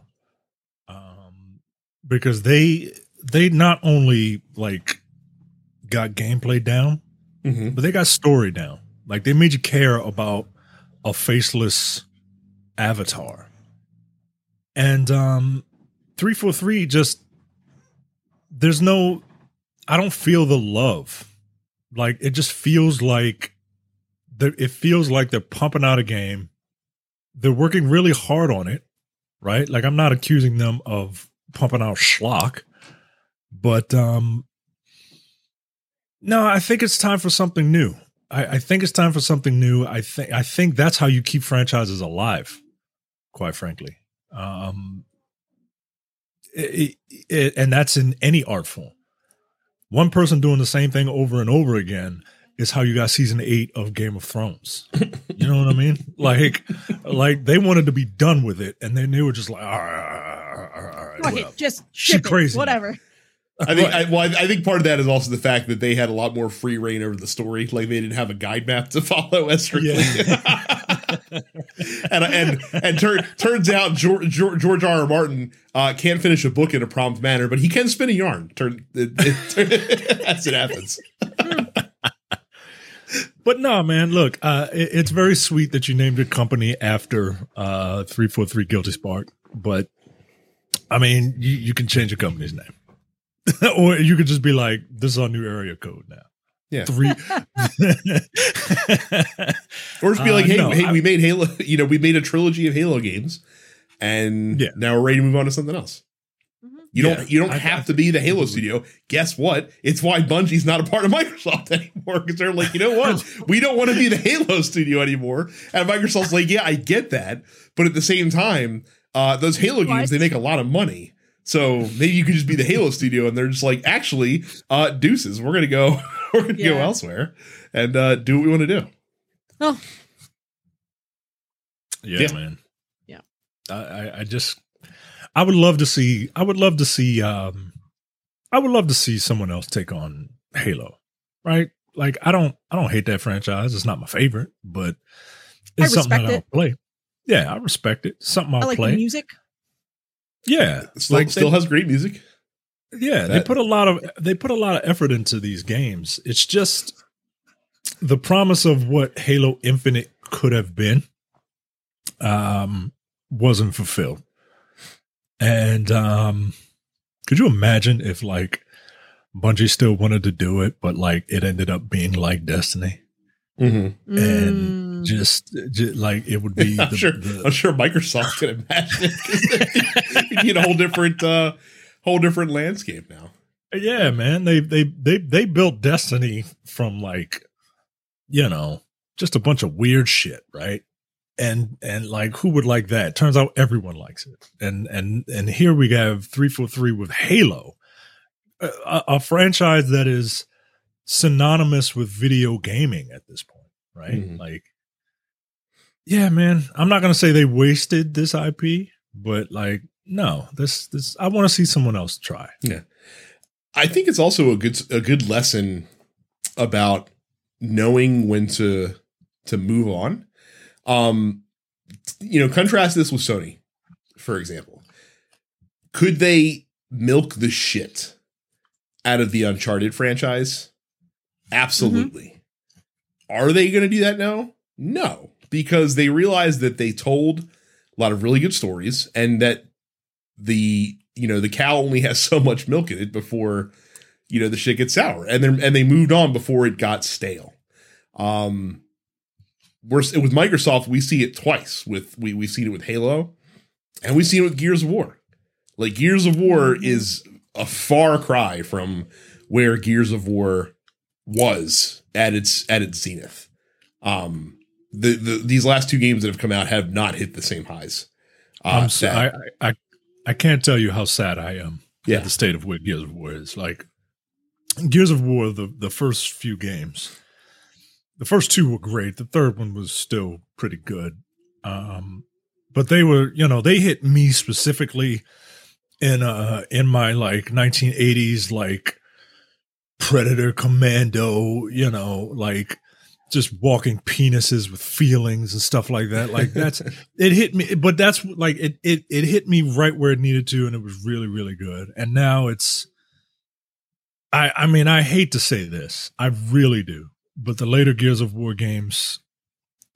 um, because they they not only like got gameplay down, Mm-hmm. but they got story down. Like they made you care about a faceless avatar. And um 343 just there's no I don't feel the love. Like it just feels like it feels like they're pumping out a game. They're working really hard on it, right? Like I'm not accusing them of pumping out schlock, but um no, I think it's time for something new. I, I think it's time for something new. I think I think that's how you keep franchises alive. Quite frankly, um, it, it, and that's in any art form. One person doing the same thing over and over again is how you got season eight of Game of Thrones. you know what I mean? <laughs> Like, like they wanted to be done with it, and then they were just like, all right, all right, all right, Fuck whatever. it, just She ship it, crazy. whatever. I think I, well, I, I think part of that is also the fact that they had a lot more free reign over the story. Like they didn't have a guide map to <laughs> follow as strictly. <laughs> and and and tur- turns out George, George George R. R. Martin uh, can't finish a book in a prompt manner, but he can spin a yarn. Turn <laughs> it, it, as it happens. But no, man, look, uh, it, it's very sweet that you named your company after uh, 343 Guilty Spark. But I mean, you, you can change your company's name. <laughs> or you could just be like, this is our new area code now. Yeah. Three. <laughs> <laughs> Or just be Uh, like, hey, no, hey, I- we made Halo. You know, we made a trilogy of Halo games, and Yeah. now we're ready to move on to something else. Mhm. You Yeah, don't. You don't I- have I- to be the Halo studio. Guess what? It's why Bungie's not a part of Microsoft anymore because they're like, you know what? we don't want to be the Halo studio anymore. And Microsoft's like, yeah, I get that, but at the same time, uh, those Halo What? games they make a lot of money. So maybe you could just be the Halo studio, and they're just like, actually, uh, deuces, we're gonna go, <laughs> we're gonna go elsewhere and uh, do what we want to do. Oh, yeah, Yeah. man. Yeah. I, I, I just, I would love to see, I would love to see, um, I would love to see someone else take on Halo, right? Like, I don't, I don't hate that franchise. It's not my favorite, but I it's something that respect I'll play. Yeah, I respect it. Something I'll I like play. the music. Yeah, Still, like still they, has great music. yeah, they put a lot of they put a lot of effort into these games. It's just the promise of what Halo Infinite could have been um wasn't fulfilled. And um could you imagine if like Bungie still wanted to do it but like it ended up being like Destiny? Mm-hmm. And Mm. Just, just like it would be <laughs> I'm the, sure. the- I'm sure Microsoft could imagine it. you get a whole different, uh, whole different landscape now. Yeah, man. They they they they built Destiny from like, you know, just a bunch of weird shit, right? And and like who would like that? Turns out everyone likes it. And and and here we have 343 with Halo. A, a, franchise that is synonymous with video gaming at this point, right? Mhm. Like yeah, man. I'm not going to say they wasted this IP, but like no, this this I want to see someone else try. Yeah, I think it's also a good a good lesson about knowing when to to move on. Um, you know, contrast this with Sony, for example. Could they milk the shit out of the Uncharted franchise? Absolutely. Are they going to do that now? No, because they realized that they told a lot of really good stories and that the you know the cow only has <laughs> so much milk in it before you know the shit gets sour, and then and they moved on before it got stale. Um, we're with Microsoft, we see it twice. With we we've seen it with Halo, and we've seen it with Gears of War. Like Gears of War is a far cry from where Gears of War was at its at its zenith. Um, the, the these last two games that have come out have not hit the same highs. Uh, I'm so, I, I I can't tell you how sad I am. Yeah, the state of where Gears of War is. Like Gears of War, the the first few games, the first two were great. The third one was still pretty good. Um, but they were, you know, they hit me specifically in uh in my like 1980s like predator commando, you know, like just walking penises with feelings and stuff like that. Like that's <laughs> it hit me, but that's like it it it hit me right where it needed to, and it was really really good. And now it's, I I mean I hate to say this, I really do, but the later Gears of War games,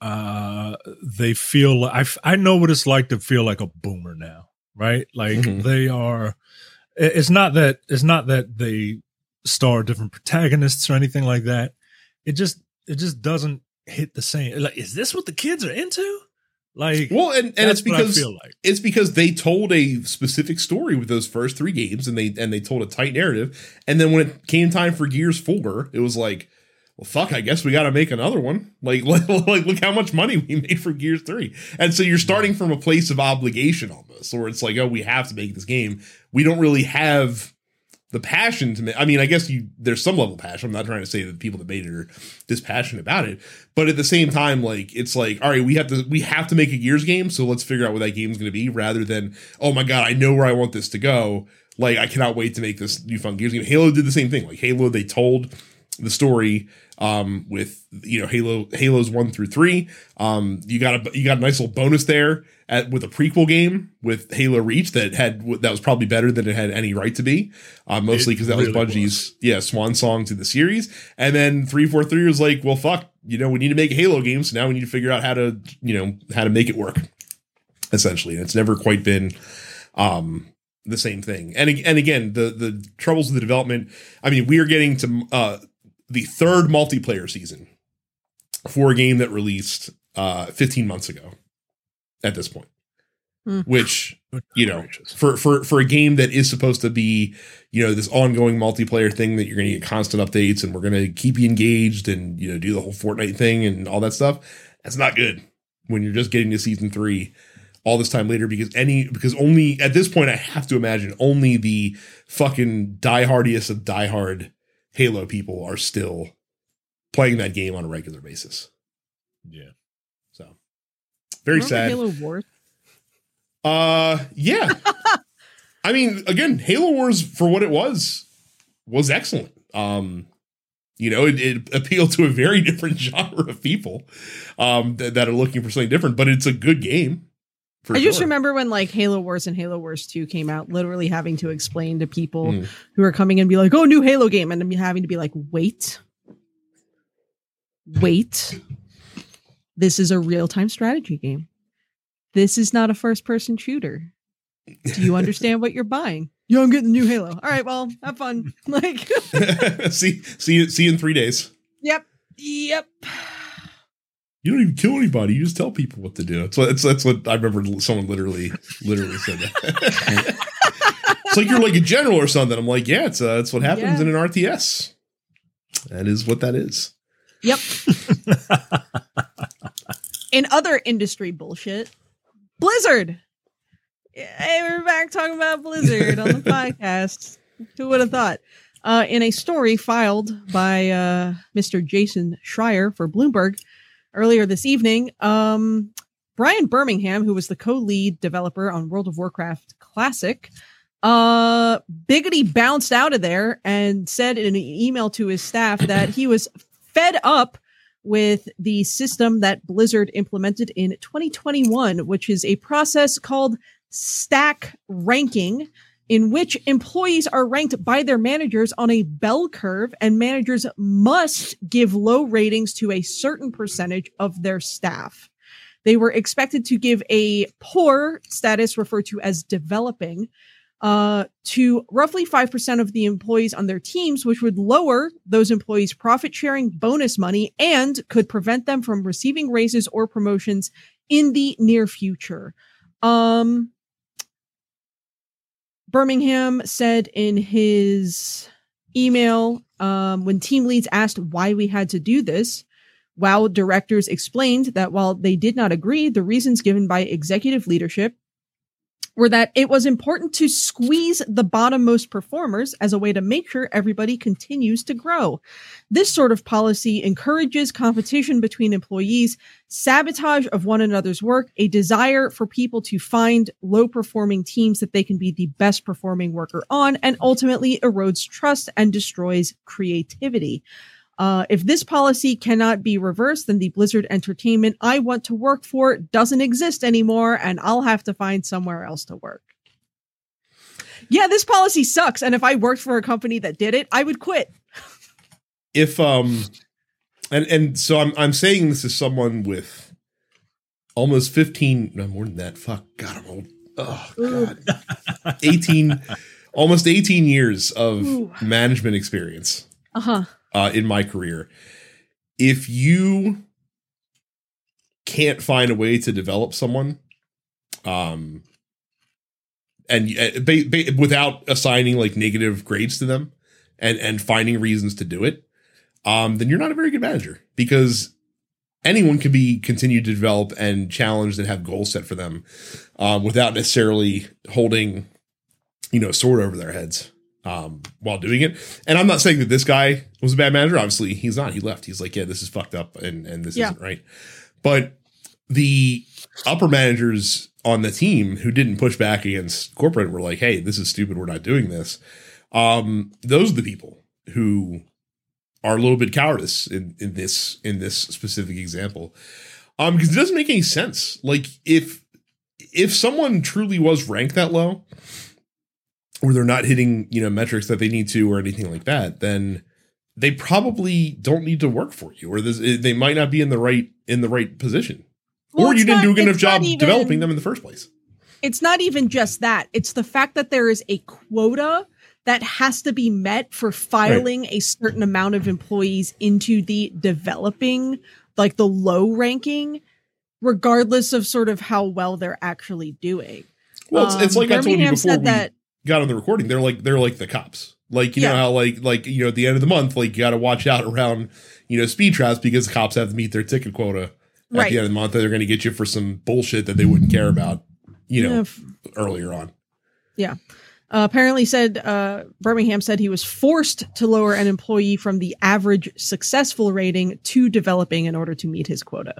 uh, they feel I I know what it's like to feel like a boomer now, right? Like mm-hmm. they are. It's not that it's not that they star different protagonists or anything like that. It just it just doesn't hit the same. Like, is this what the kids are into? Like, well, and, and it's because like. it's because they told a specific story with those first three games, and they and they told a tight narrative, and then when it came time for Gears Four, it was like, well, fuck, I guess we got to make another one. <laughs> Like, like, look how much money we made from Gears Three, and so you're starting from a place of obligation almost, where it's like, oh, we have to make this game. We don't really have the passion to make. I mean, I guess you there's some level of passion. I'm not trying to say that people that made it are dispassionate about it, but at the same time, like it's like, all right, we have to we have to make a Gears game, so let's figure out what that game is going to be, rather than oh my god, I know where I want this to go. Like I cannot wait to make this new fun Gears game. Halo did the same thing. Like Halo, they told the story um, with you know Halo Halos one through three. Um, you got a you got a nice little bonus there at with a prequel game with Halo Reach that had that was probably better than it had any right to be. Uh, mostly because that really was Bungie's was. yeah swan song to the series. And then three four three was like, well, fuck, you know, we need to make Halo games. so now we need to figure out how to you know how to make it work. Essentially, and it's never quite been um the same thing. And and again, the the troubles with the development. I mean, we are getting to uh the third multiplayer season for a game that released uh, 15 months ago at this point. Mm. Which you know, for for for a game that is supposed to be, you know, this ongoing multiplayer thing that you're going to get constant updates and we're going to keep you engaged and you know do the whole Fortnite thing and all that stuff. That's not good when you're just getting to season three all this time later because any because only at this point I have to imagine only the fucking diehardiest of diehard Halo people are still playing that game on a regular basis. Yeah. So very sad. Halo Wars. Uh yeah. <laughs> I mean, again, Halo Wars for what it was was excellent. Um you know, it, it appealed to a very <laughs> different genre of people um, th- that are looking for something different, but it's a good game. I sure. just remember when like Halo Wars and Halo Wars 2 came out, literally having to explain to people mm. who are coming and be like, oh, new Halo game. And I'm having to be like, wait, wait. This is a real time strategy game. This is not a first person shooter. Do you understand what you're buying? <laughs> Yeah, I'm getting the new Halo. All right, well, have fun. <laughs> Like, <laughs> see, see you, see you in three days. Yep. Yep you don't even kill anybody. You just tell people what to do. That's what that's, that's what I remember. Someone literally literally said that. <laughs> it's like you're like a general or something. I'm like, yeah, it's uh, that's what happens yeah. in an RTS. That is what that is. Yep. <laughs> in other industry bullshit, Blizzard. Hey, we're back talking about Blizzard on the <laughs> podcast. Who would have thought? Uh, in a story filed by uh, Mr. Jason Schreier for Bloomberg, earlier this evening. Um, Brian Birmingham, who was the co-lead developer on World of Warcraft Classic, uh, Biggity bounced out of there and said in an email to his staff that he was fed up with the system that Blizzard implemented in 2021, which is a process called stack ranking in which employees are ranked by their managers on a bell curve and managers must give low ratings to a certain percentage of their staff. They were expected to give a poor status referred to as developing uh, to roughly 5% of the employees on their teams, which would lower those employees' profit sharing bonus money and could prevent them from receiving raises or promotions in the near future. Um, Birmingham said in his email um, when team leads asked why we had to do this, WoW directors explained that while they did not agree, the reasons given by executive leadership were that it was important to squeeze the bottommost performers as a way to make sure everybody continues to grow. This sort of policy encourages competition between employees, sabotage of one another's work, a desire for people to find low performing teams that they can be the best performing worker on, and ultimately erodes trust and destroys creativity. Uh, if this policy cannot be reversed, then the Blizzard Entertainment I want to work for doesn't exist anymore, and I'll have to find somewhere else to work. Yeah, this policy sucks. And if I worked for a company that did it, I would quit. If um, and and so I'm I'm saying this as someone with almost 15, no more than that. Fuck, God, I'm old. Oh God, 18, almost 18 years of Ooh. management experience. Uh huh. uh, in my career. If you can't find a way to develop someone, um, and uh, ba- ba- without assigning like negative grades to them, and and finding reasons to do it, um, then you're not a very good manager because anyone can be continued to develop and challenged and have goals set for them, um, without necessarily holding, you know, a sword over their heads um, while doing it. And I'm not saying that this guy was a bad manager. Obviously, he's not. He left. He's like, yeah, this is fucked up, and and this Yeah. isn't right. But the upper managers on the team who didn't push back against corporate were like, hey, this is stupid. We're not doing this. Um, those are the people who are a little bit cowardice in in this in this specific example. Um, because it doesn't make any sense. Like if if someone truly was ranked that low, or they're not hitting you know metrics that they need to or anything like that then they probably don't need to work for you or this, they might not be in the right in the right position Well, or you didn't not- do a good enough job even- developing them in the first place It's not even just that. It's the fact that there is a quota that has to be met for filing a certain amount of employees into the developing, like the low ranking, regardless of sort of how well they're actually doing. well it's, it's Um, like i told you before said we that- got on the recording they're like they're like the cops. Like you know how like like you know at the end of the month like you got to watch out around you know speed traps because the cops have to meet their ticket quota at Right. the end of the month they're going to get you for some bullshit that they wouldn't care about you know Yeah, earlier on. Uh, apparently said uh, Birmingham said he was forced to lower an employee from the average successful rating to developing in order to meet his quota.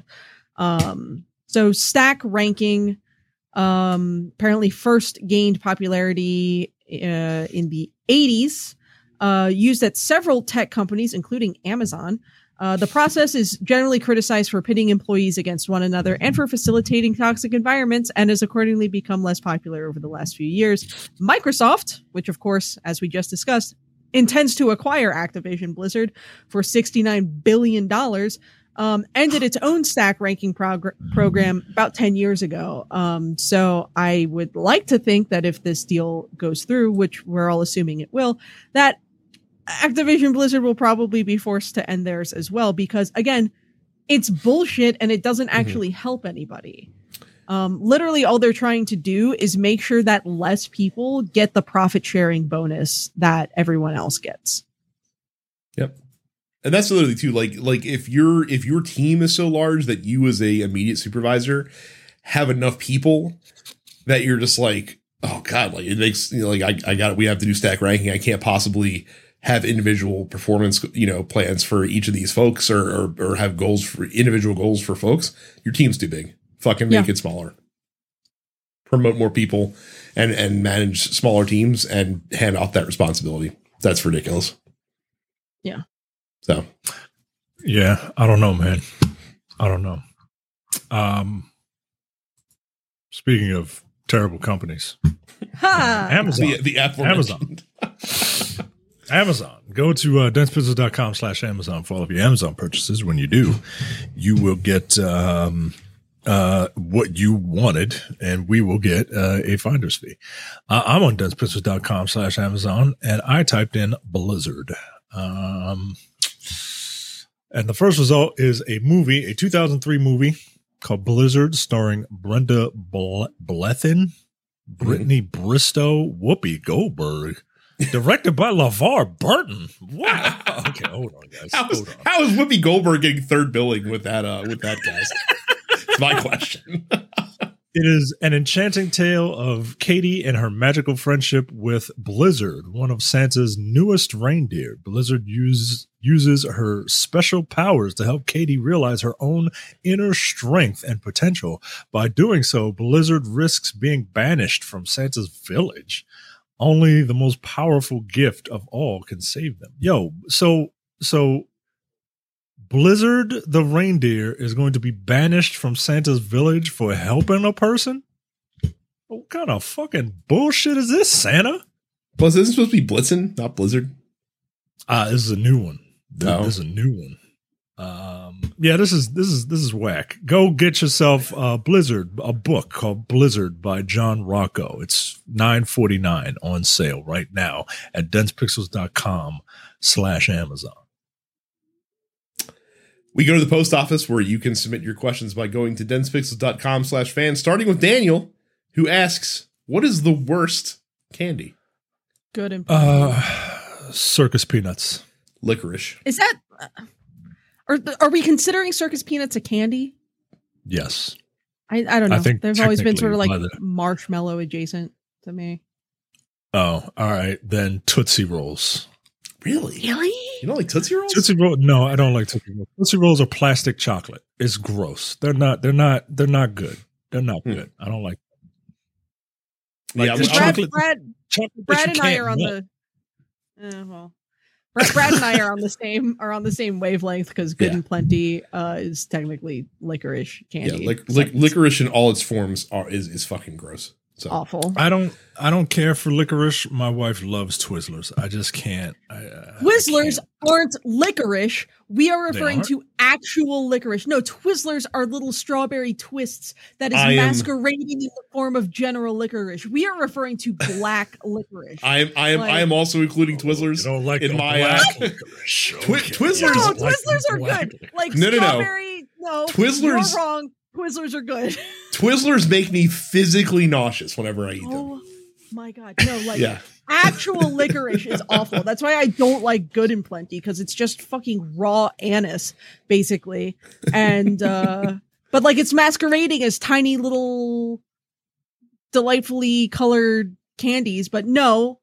Um, so stack ranking um, apparently first gained popularity uh, in the 80s, uh, used at several tech companies, including Amazon. Uh, the process is generally criticized for pitting employees against one another and for facilitating toxic environments and has accordingly become less popular over the last few years. Microsoft, which of course, as we just discussed, intends to acquire Activision Blizzard for $69 billion, um, ended its own stack ranking prog- program about 10 years ago. Um, so I would like to think that if this deal goes through, which we're all assuming it will, that Activision Blizzard will probably be forced to end theirs as well because again, it's bullshit and it doesn't actually help anybody. Um, literally, all they're trying to do is make sure that less people get the profit sharing bonus that everyone else gets. Yep. And that's literally too like like if your if your team is so large that you as a immediate supervisor have enough people that you're just like oh god like it makes you know like I I got we have to do stack ranking. I can't possibly have individual performance you know plans for each of these folks or or, or have goals for individual goals for folks. Your team's too big. Fucking make Yeah. it smaller. Promote more people and and manage smaller teams and hand off that responsibility. That's ridiculous. Yeah. So Yeah, I don't know, man. I don't know. Um, speaking of terrible companies, <laughs> Ha! Amazon. the the aforementioned. Amazon. Amazon. Go to uh, densepixels.com slash Amazon for all of your Amazon purchases. When you do, you will get um, uh, what you wanted, and we will get uh, a finder's fee. Uh, I'm on densepixels.com slash Amazon, and I typed in Blizzard. Um, and the first result is a movie, a 2003 movie called Blizzard, starring Brenda Ble- Blethyn, Brittany Bristow, Whoopi Goldberg, directed by LeVar Burton. What? <laughs> Okay, hold on, guys. How is, Hold on. how is Whoopi Goldberg getting third billing with that uh with that cast? It's my question. <laughs> It is an enchanting tale of Katie and her magical friendship with Blizzard, one of Santa's newest reindeer. Blizzard uses uses her special powers to help Katie realize her own inner strength and potential. By doing so, Blizzard risks being banished from Santa's village. Only the most powerful gift of all can save them. Yo, so so Blizzard the reindeer is going to be banished from Santa's village for helping a person? What kind of fucking bullshit is this, Santa? Plus, isn't supposed to be Blitzen, not Blizzard? Ah, this is a new one. This, Oh. this is a new one. Um, yeah, this is this is this is whack. Go get yourself a Blizzard, a book called Blizzard by John Rocco. It's nine forty nine on sale right now at densepixels.com slash Amazon. We go to the post office where you can submit your questions by going to densepixels.com slash fan, starting with Daniel, who asks, What is the worst candy? Good and Uh, circus peanuts. Licorice. is that? Uh, are are we considering circus peanuts a candy? Yes. I, I don't know. I think They've always been sort of like the- marshmallow adjacent to me. Oh, all right. Then Tootsie Rolls. Really? Really? You don't like Tootsie Rolls? Tootsie Roll? No, I don't like Tootsie Rolls. Tootsie Rolls are plastic chocolate. It's gross. They're not. They're not. They're not good. They're not Hmm. good. I don't like. yeah, like I'm- this I'm- Brad, chocolate- Brad, chocolate Brad and I are on melt. the. Uh, well, <laughs> Brad, and I are on the same are on the same wavelength because Good Yeah. and Plenty uh, is technically licorice yeah, candy. like, So like licorice in all its forms are is, is fucking gross. So awful. I don't. I don't care for licorice. My wife loves Twizzlers. I just can't. I, uh, I Twizzlers can't. aren't licorice. We are referring to actual licorice. No, Twizzlers are little strawberry twists that is I am- masquerading in the form of general licorice. We are referring to black <laughs> licorice. I am I am I am also including Twizzlers. You don't like in my, black licorice. Twi- Twizzlers- no, You don't like Twizzlers are black good. Like No, no, no. strawberry. No, Twizzlers- You're wrong. Twizzlers are good. <laughs> Twizzlers make me physically nauseous whenever I eat them. Oh my god. No, like yeah. actual licorice is awful. That's why I don't like good and plenty because it's just fucking raw anise, basically. And uh <laughs> but like it's masquerading as tiny little delightfully colored candies, but no,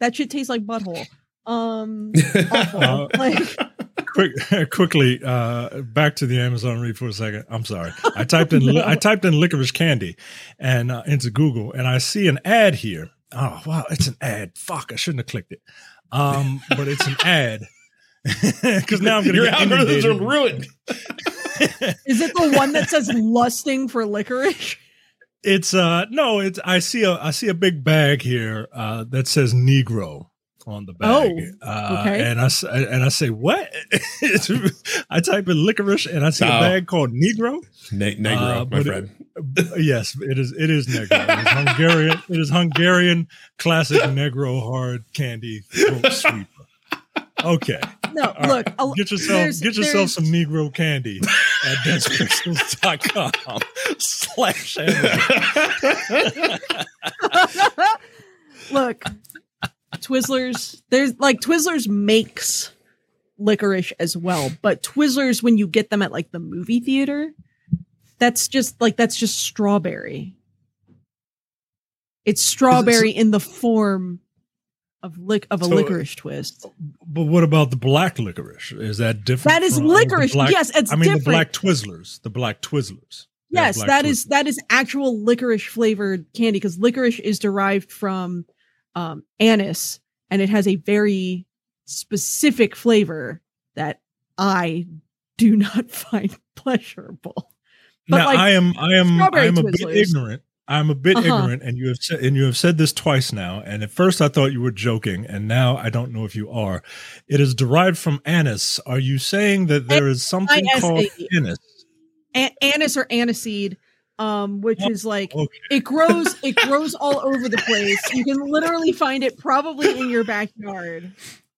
that shit tastes like butthole. Um <laughs> awful. Like Quick, <laughs> quickly, uh, back to the Amazon read for a second. I'm sorry. I typed in li- I typed in licorice candy and uh, into Google, and I see an ad here. Oh wow, it's an ad. Fuck, I shouldn't have clicked it. Um, but it's an ad <laughs> because now I'm gonna Your get algorithms are ruined. <laughs> is it the one that says lusting for licorice? It's uh no, it's I see a I see a big bag here uh that says Negro on the bag. Oh, uh, okay. And I s- and I say what? It's- <laughs> I type in licorice and I see a Oh. bag called Negro. Ne- Negro, Uh, my but it- friend. yes, it is. It is Negro. It is Hungarian. It is Hungarian classic Negro hard candy throat sweeper. Okay, No, All look, right. get yourself there's- get yourself some Negro candy at densepixels.com slash Amazon. <laughs> <laughs> Look, Twizzlers, there's like Twizzlers makes licorice as well, but Twizzlers when you get them at like the movie theater, that's just like that's just strawberry. It's strawberry in the form of lic of a So- licorice twist. But what about the black licorice? Is that different? That is from- I mean, the licorice. black- yes, it's I mean different. the black Twizzlers. The black Twizzlers. They're yes, black that is Twizzlers. that is actual licorice flavored candy because licorice is derived from um, anise and it has a very specific flavor that I do <laughs> not find <laughs> pleasurable. But now like I am I am I am a bit ignorant. I'm a bit Uh-huh. ignorant, and you have said and you have said this twice now. And at first I thought you were joking, and now I don't know if you are. It is derived from anise. Are you saying that there is something called anise? anise or aniseed, um, which is like okay. it grows it grows all over the place. You can literally find it probably in your backyard.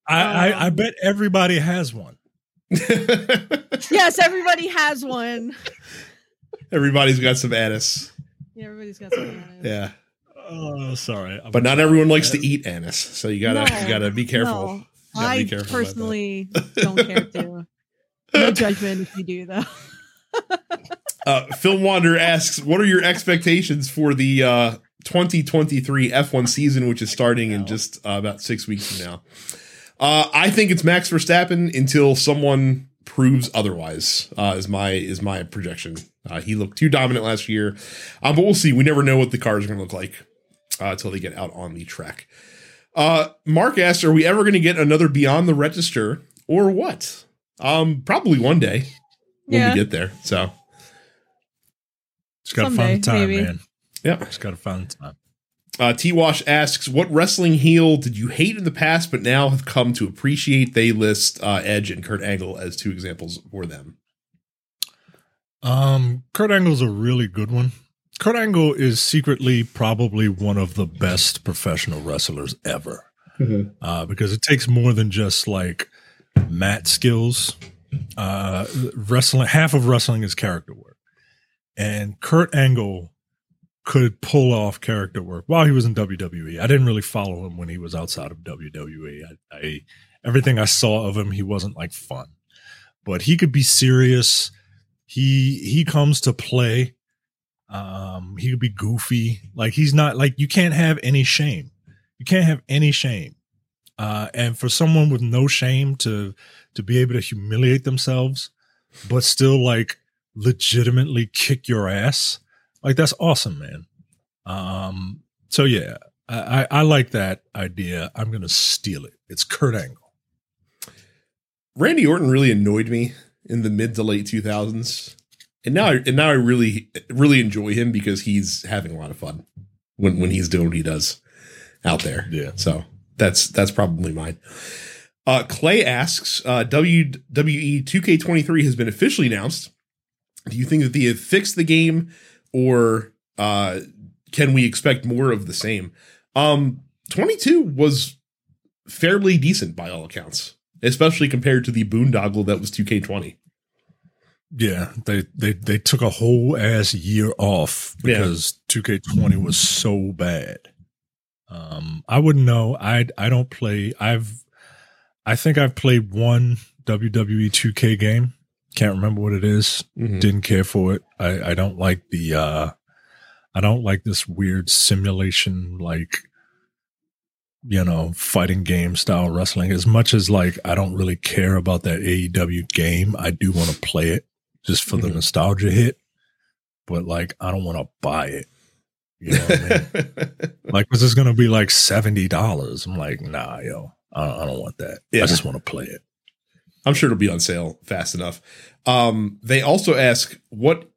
I, I, I Um, bet everybody has one. <laughs> Yes, everybody has one. Everybody's got some anise. Yeah, everybody's got some anise. Yeah. Oh, sorry. But not everyone likes to eat anise. So you gotta No, you gotta be careful. No, You gotta I be careful personally <laughs> don't care to. No judgment if you do though. <laughs> Uh, Film Wander asks, "What are your expectations for the uh, 2023 F1 season, which is starting in just uh, about six weeks from now?" Uh, I think it's Max Verstappen until someone proves otherwise. Uh, is my is my projection. Uh, he looked too dominant last year, um, but we'll see. We never know what the cars are going to look like uh, until they get out on the track. Uh, Mark asked, "Are we ever going to get another Beyond the Register, or what?" Um, probably one day when Yeah. we get there. So Just got to Someday, find the time, maybe. man. yeah. Just got to find the time. Uh, T Wash asks, "What wrestling heel did you hate in the past, but now have come to appreciate?" They list uh, Edge and Kurt Angle as two examples for them. Um, Kurt Angle's a really good one. Kurt Angle is secretly probably one of the best professional wrestlers ever. Uh, because it takes more than just like mat skills. Uh, wrestling, half of wrestling is character work. And Kurt Angle could pull off character work while he was in WWE. I didn't really follow him when he was outside of WWE. I, I everything I saw of him, he wasn't like fun, but he could be serious. He he comes to play. Um, he could be goofy. Like he's not like you can't have any shame. You can't have any shame. Uh, and for someone with no shame to to be able to humiliate themselves, but still like legitimately kick your ass, like that's awesome, man. Um, so yeah, I, I, I like that idea. I'm gonna steal it. It's Kurt Angle. Randy Orton really annoyed me in the mid to late 2000s, and now I, and now I really really enjoy him because he's having a lot of fun when when he's doing what he does out there. Yeah. So that's that's probably mine. Uh, Clay asks, uh, WWE 2K23 has been officially announced. Do you think that they have fixed the game, or uh, can we expect more of the same? Um, 22 was fairly decent by all accounts, especially compared to the boondoggle that was 2K20. Yeah, they they they took a whole ass year off Yeah. because 2K20 was so bad. Um, I wouldn't know. I I don't play. I've I think I've played one WWE 2K game. Can't remember what it is. Mhm. Didn't care for it. I I don't like the. uh I don't like this weird simulation like you know fighting game style wrestling as much as like I don't really care about that AEW game. I do want to play it just for the Mhm. nostalgia hit, but like I don't want to buy it. You know what I mean? <laughs> like, was this going to be like seventy dollars? I'm like, nah, yo, I don't, I don't want that. Yeah. I just want to play it. I'm sure it'll be on sale fast enough. Um, they also ask what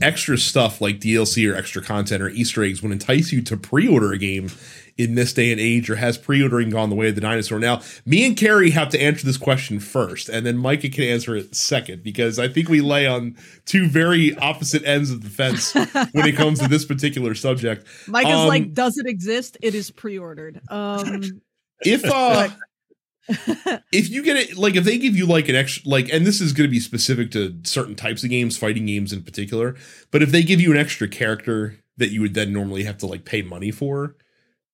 extra stuff like DLC or extra content or Easter eggs would entice you to pre-order a game in this day and age, or has pre-ordering gone the way of the dinosaur? Now, me and Carrie have to answer this question first, and then Micah can answer it second because I think we lay on two very opposite ends of the fence <laughs> when it comes to this particular subject. Mike is Um, like, does it exist? It is pre-ordered. Um, If uh <laughs> if you get it like if they give you like an extra like and this is going to be specific to certain types of games fighting games in particular but if they give you an extra character that you would then normally have to like pay money for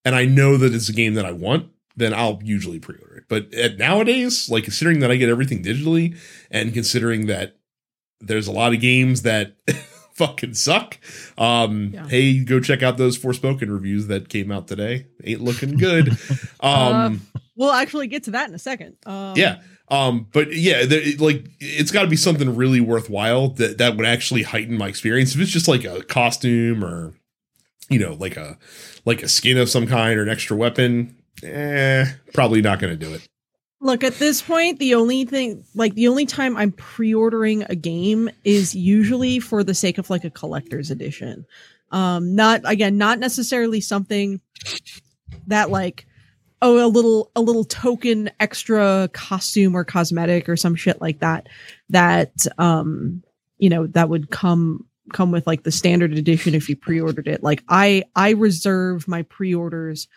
and i know that it's a game that i want then i'll usually pre-order it. But at nowadays like considering that i get everything digitally and considering that there's a lot of games that <laughs> fucking suck um Yeah. hey go check out those forspoken reviews that came out today. Ain't looking good. <laughs> Um we'll actually get to that in a second. Um, yeah. Um, but yeah, there, like it's got to be something really worthwhile that that would actually heighten my experience. If it's just like a costume or you know, like a like a skin of some kind or an extra weapon, eh, probably not going to do it. Look, at this point, the only thing, like the only time I'm pre-ordering a game is usually for the sake of like a collector's edition. Um, not again, not necessarily something that like, oh, a little a little token extra costume or cosmetic or some shit like that. That um, you know, that would come come with like the standard edition if you pre-ordered it. Like I I reserve my pre-orders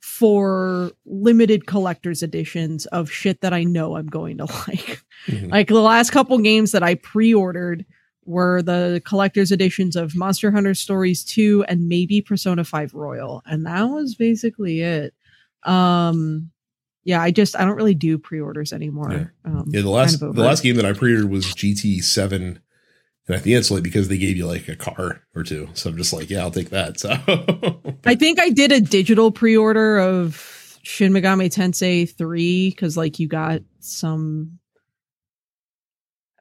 for limited collector's editions of shit that I know I'm going to <laughs> like. Mhm. Like the last couple games that I pre-ordered were the collector's editions of Monster Hunter Stories 2 and maybe Persona 5 Royal. And that was basically it. Um yeah, I just I don't really do pre-orders anymore. Yeah. Um, Yeah, the last kind of the last game that I pre-ordered was GT Seven, and I think it's like because they gave you like a car or two. So I'm just like, yeah, I'll take that. <laughs> So I think I did a digital pre-order of Shin Megami Tensei 3 cuz like you got some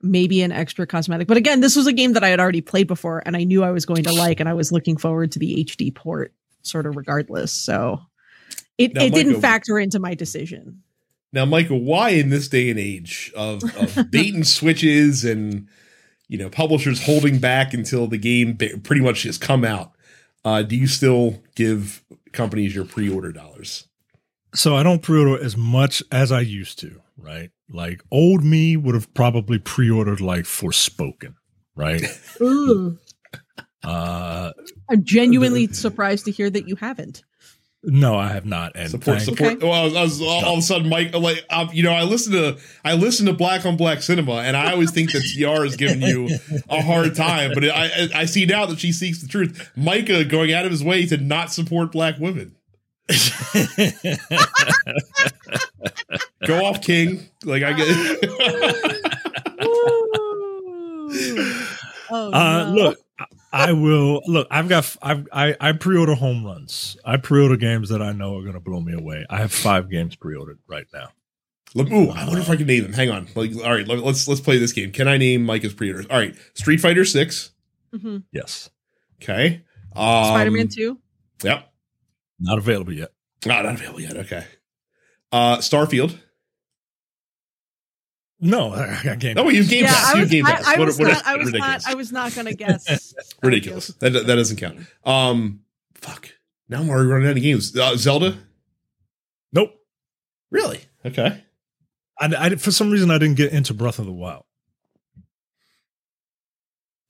maybe an extra cosmetic. But again, this was a game that I had already played before and I knew I was going to like and I was looking forward to the HD port sort of regardless. So it, Now, it didn't factor into my decision. now, Michael, why in this day and age of, of <laughs> bait and switches and you know publishers holding back until the game pretty much has come out, uh, do you still give companies your pre-order dollars? So I don't pre-order as much as I used to, right? Like old me would have probably pre-ordered like Forspoken, right? <laughs> Ooh. uh I'm genuinely surprised to hear that you haven't. No, I have not. And support thank- support Okay. well I was, I was all, all of a sudden mike like um, you know i listen to i listen to black on black cinema and i always think that cr is giving you a hard time but I, I i see now that she seeks the truth micah going out of his way to not support black women <laughs> go off king like i get oh, <laughs> uh no. look I- I will look. I've got. I've, I I pre-order home runs. I pre-order games that I know are going to blow me away. I have five games pre-ordered right now. Look, ooh, I wonder if I can name them. Hang on. Like, all right, let, let's let's play this game. Can I name Micah's pre-orders? All right, Street Fighter Six. mm-hmm. Yes, Okay. Um, Spider-Man 2. Yep. not available yet. Oh, not available yet. Okay. Uh, Starfield. No, I got game. Oh, you've Game yeah, Pass. I You was, have Game I, Pass. I What- was what- not. I was ridiculous. not. I was not going to guess. <laughs> ridiculous. That that doesn't count. Um, fuck. Now I'm already running out of games. Uh, Zelda. Nope. Really? Okay. I, I for some reason I didn't get into Breath of the Wild.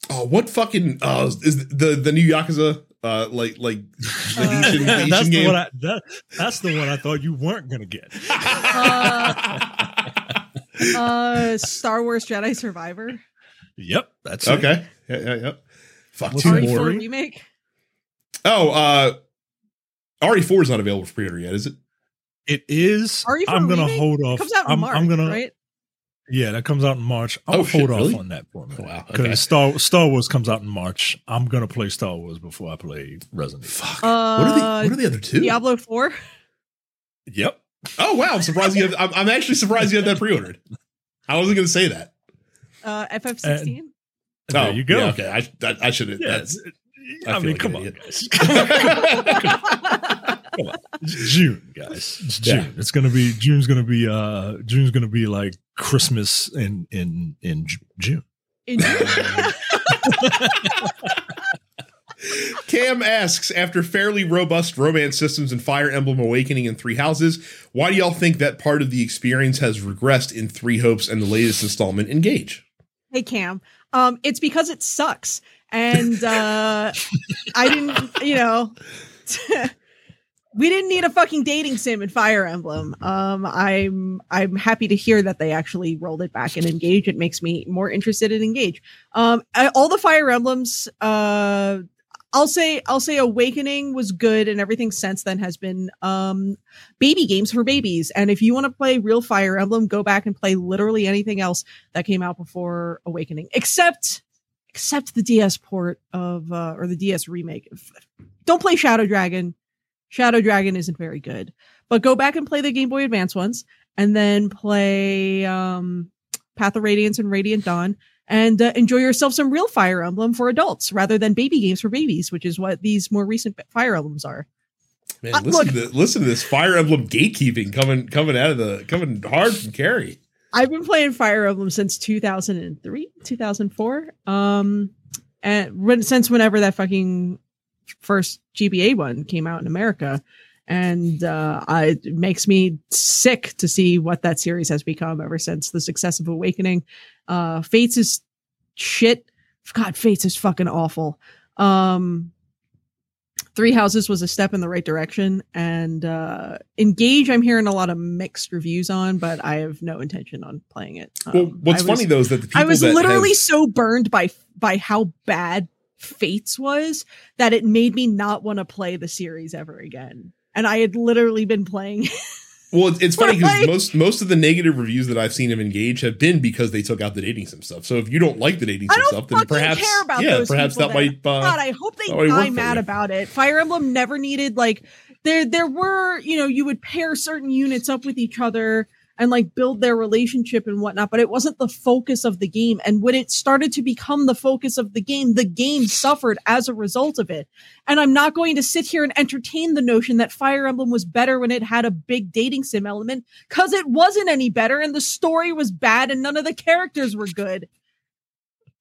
Oh, what fucking uh is the the new Yakuza uh like like <laughs> the Haitian, the Haitian that's the game? one. I, that, that's the one I thought you weren't going to get. <laughs> Uh, Star Wars Jedi Survivor. Yep, that's it. okay. Yeah, yeah, yeah. Fuck What's two that? more. Remake. Oh, uh RE4 is not available for pre-order yet, is it? It is. RE4 I'm going to remake? hold It off. comes out in I'm, March, I'm gonna. right? Yeah, that comes out in March. I'll Oh, hold shit, off really? on that for a minute. Wow, Because okay. Star Star Wars comes out in March. I'm gonna play Star Wars before I play Resident Evil. Fuck. what are the Uh, what are the other two? Diablo 4. Yep. Oh wow, I'm surprised you have I'm, I'm actually surprised you had that pre-ordered. I wasn't gonna say that. Uh, FF16. There oh, you go. Yeah, okay. I I, I should have Yeah, that's I, I mean, like come an on, idiot. guys. <laughs> Come on. It's June, guys. It's June. Yeah. It's gonna be June's gonna be uh June's gonna be like Christmas in in in June. In- <laughs> <laughs> Cam asks, after fairly robust romance systems in Fire Emblem Awakening and Three Houses, why do y'all think that part of the experience has regressed in Three Hopes and the latest installment, Engage? hey Cam. Um, it's because it sucks, and uh, <laughs> I didn't. You know, <laughs> we didn't need a fucking dating sim in Fire Emblem. Um, I'm I'm happy to hear that they actually rolled it back and Engage. It makes me more interested in Engage. Um, I, all the Fire Emblems. Uh, I'll say I'll say Awakening was good, and everything since then has been um baby games for babies. And if you want to play real Fire Emblem, go back and play literally anything else that came out before Awakening, except except the DS port of uh, or the DS remake. Don't play Shadow Dragon. Shadow Dragon isn't very good, but go back and play the Game Boy Advance ones, and then play um, Path of Radiance and Radiant Dawn, and uh, enjoy yourself some real Fire Emblem for adults rather than baby games for babies, which is what these more recent Fire Emblems are. Man, Uh, listen look- to listen to this Fire Emblem gatekeeping coming coming out of the coming hard from Carrie. I've been playing Fire Emblem since 2003, 2004. Um, and when, since whenever that fucking first GBA one came out in America. And uh, I, it makes me sick to see what that series has become ever since the success of Awakening. Uh, Fates is shit. God, Fates is fucking awful. Um, Three Houses was a step in the right direction, and uh, Engage. I'm hearing a lot of mixed reviews on, but I have no intention on playing it. Um, well, what's I funny though is that the people I was literally have- so burned by by how bad Fates was that it made me not want to play the series ever again. And I had literally been playing. <laughs> Well, it's, it's funny because most most of the negative reviews that I've seen of Engage have been because they took out the dating sim stuff. So if you don't like the dating sim stuff, then perhaps care about yeah, those perhaps that then. might. Uh, God, I hope they die mad about it. Fire Emblem never needed like there there were, you know, you would pair certain units up with each other and like build their relationship and whatnot, but it wasn't the focus of the game. And when it started to become the focus of the game, the game suffered as a result of it. And I'm not going to sit here and entertain the notion that Fire Emblem was better when it had a big dating sim element, because it wasn't any better and the story was bad and none of the characters were good.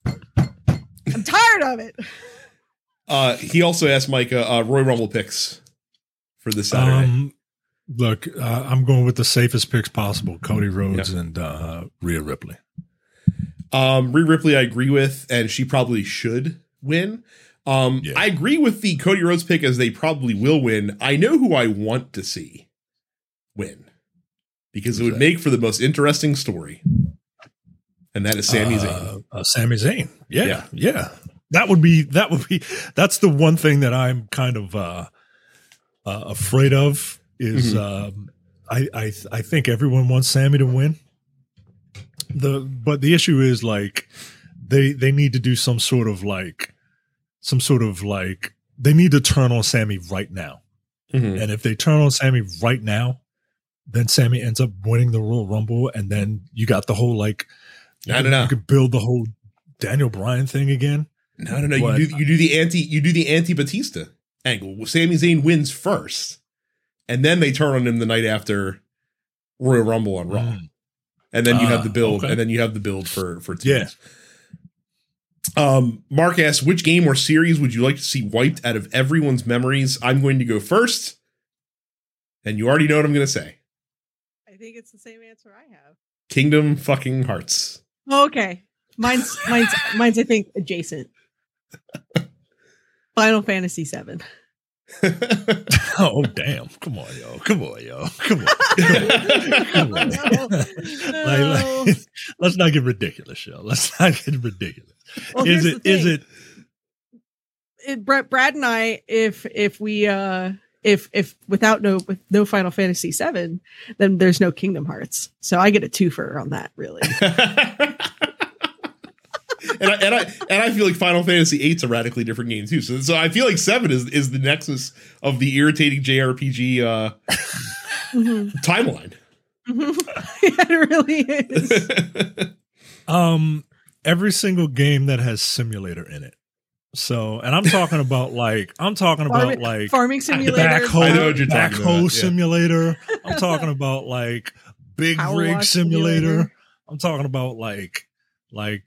I'm tired of it. uh, he also asked Mike uh, uh, Royal Rumble picks for this Saturday. Um, look, uh, I'm going with the safest picks possible: Cody Rhodes and uh, Rhea Ripley. Um, Rhea Ripley, I agree with, and she probably should win. Um, Yeah. I agree with the Cody Rhodes pick as they probably will win. I know who I want to see win because it would that? make for the most interesting story, and that is Sami Zayn. Uh, uh, Sami Zayn. Yeah, Yeah. yeah, That would be that would be that's the one thing that I'm kind of uh, uh afraid of is Mm-hmm. um I I I think everyone wants Sami to win. The but the issue is like they they need to do some sort of like some sort of like they need to turn on Sami right now. Mhm. And if they turn on Sami right now, then Sami ends up winning the Royal Rumble, and then you got the whole like you I could- don't know. You could build the whole Daniel Bryan thing again. No, no, no. You do you do the anti you do the anti Batista angle. Sami Zayn wins first, and then they turn on him the night after Royal Rumble on Raw, Mm. and then you Ah, have the build, okay. and then you have the build for for Yeah. teams. Um, Mark asks, which game or series would you like to see wiped out of everyone's memories? I'm going to go first, and you already know what I'm going to say. I think it's the same answer I have. Kingdom fucking Hearts. Okay. Mine's mine's mine's I think adjacent. <laughs> Final Fantasy VII. <laughs> Oh damn! Come on, yo! Come on, yo! Come on! <laughs> Come on. No. <laughs> Like- like, let's not get ridiculous, yo. Let's not get ridiculous. Well, is it, is it? it? Brad, Brad and I, if if we uh if if without no with no Final Fantasy seven, then there's no Kingdom Hearts. So I get a twofer on that, really. And I, and I and I feel like Final Fantasy VIII is a radically different game too. So so I feel like seven is is the nexus of the irritating JRPG uh, Mhm. timeline. <laughs> Mhm. it really is. <laughs> Um, every single game that has simulator in it. So, and I'm talking about like I'm talking about like farming simulator. backhoe, I know what you're talking backhoe about, yeah. simulator. I'm talking <laughs> about like big Power rig simulator. simulator. I'm talking about like like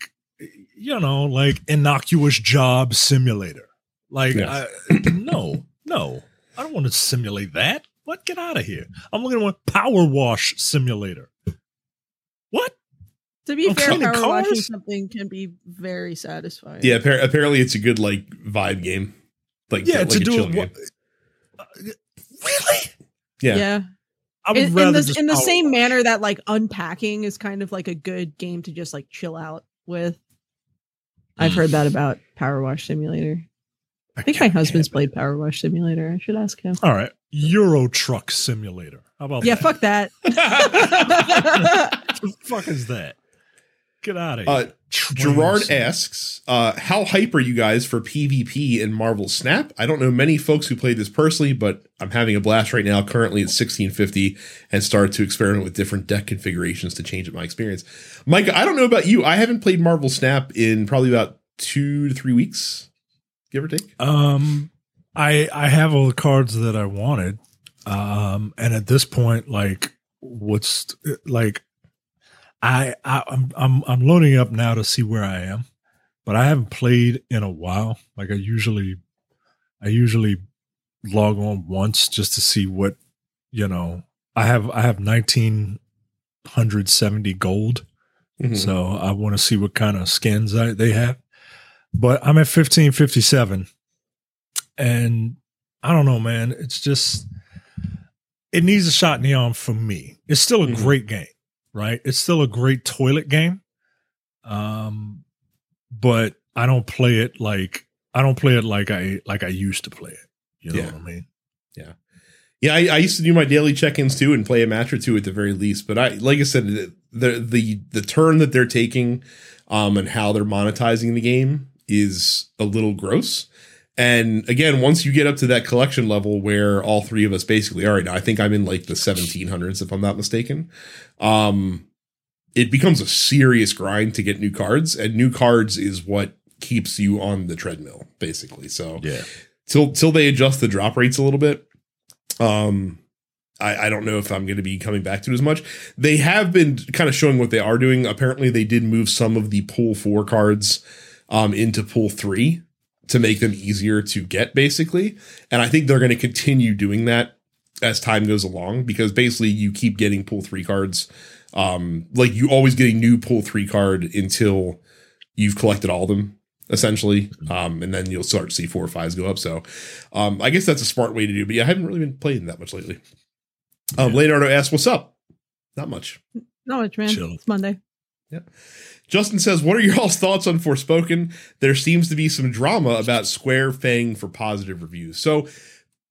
you know like innocuous job simulator. Like Yes. I, no, no, I don't want to simulate that. What? Get out of here! I'm looking at power wash simulator. What? To be I'm fair, cleaning power washing cars? something can be very satisfying. yeah, appar- apparently it's a good like vibe game. Like Yeah, like to a do chill it. Game. uh, really? Yeah. yeah. I would In, in the just in the same wash. manner that like unpacking is kind of like a good game to just like chill out with. I've heard that about Power Wash Simulator. I think my husband's played Power Wash Simulator. I should ask him. All right, Euro Truck Simulator. How about Yeah, that? fuck that. <laughs> What the fuck is that? Get out of here. Uh, Gerard asks, uh, "How hype are you guys for PvP in Marvel Snap? I don't know many folks who played this personally, but I'm having a blast right now. Currently at 1650, and started to experiment with different deck configurations to change up my experience. Mike, I don't know about you. I haven't played Marvel Snap in probably about two to three weeks, give or take. Um, I I have all the cards that I wanted. Um, and at this point, like, what's like, I, I I'm I'm I'm loading up now to see where I am, but I haven't played in a while. Like I usually, I usually log on once just to see what you know. I have I have nineteen hundred seventy gold Mhm. So I want to see what kind of skins I, they have. But I'm at 1557. And I don't know, man. It's just, it needs a shot in the arm for me. It's still a Mhm. great game, right? It's still a great toilet game. Um, but I don't play it like, I don't play it like I, like I used to play it. You know Yeah. what I mean? Yeah, I, I used to do my daily check-ins too and play a match or two at the very least. But I, like I said, the the the, the turn that they're taking, um, and how they're monetizing the game is a little gross. And again, once you get up to that collection level where all three of us basically are right now, I think I'm in like the 1700s if I'm not mistaken. Um, it becomes a serious grind to get new cards, and new cards is what keeps you on the treadmill, basically. So Yeah. till till they adjust the drop rates a little bit. Um, I, I don't know if I'm going to be coming back to it as much. They have been kind of showing what they are doing. Apparently, they did move some of the pool four cards um, into pool three to make them easier to get, basically. And I think they're going to continue doing that as time goes along because basically you keep getting pool three cards. Um, like you always get a new pool three card until you've collected all of them essentially. Um, and then you'll start to see four or fives go up. So, um, I guess that's a smart way to do. But yeah, I haven't really been playing that much lately. Um, Leonardo asks, "What's up?" Not much. Not much, man. Chilling. It's Monday. Justin says, "What are your <laughs> all's thoughts on Forspoken? There seems to be some drama about Square Fang for positive reviews. So,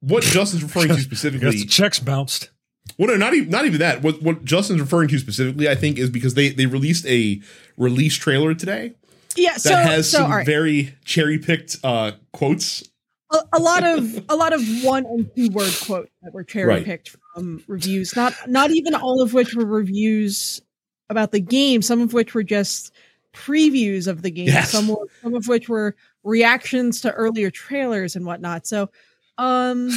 what Justin's referring to <laughs> I guess specifically? the checks bounced. Well, no, not even not even that. What what Justin's referring to specifically, I think, is because they they released a release trailer today Yeah. that So, has so some all right. very cherry picked uh, quotes. a, a lot of <laughs> a lot of one and two word quotes that were cherry Right. picked from reviews. Not not even all of which were reviews about the game. Some of which were just previews of the game. Yes. Some were, some of which were reactions to earlier trailers and whatnot. So, um,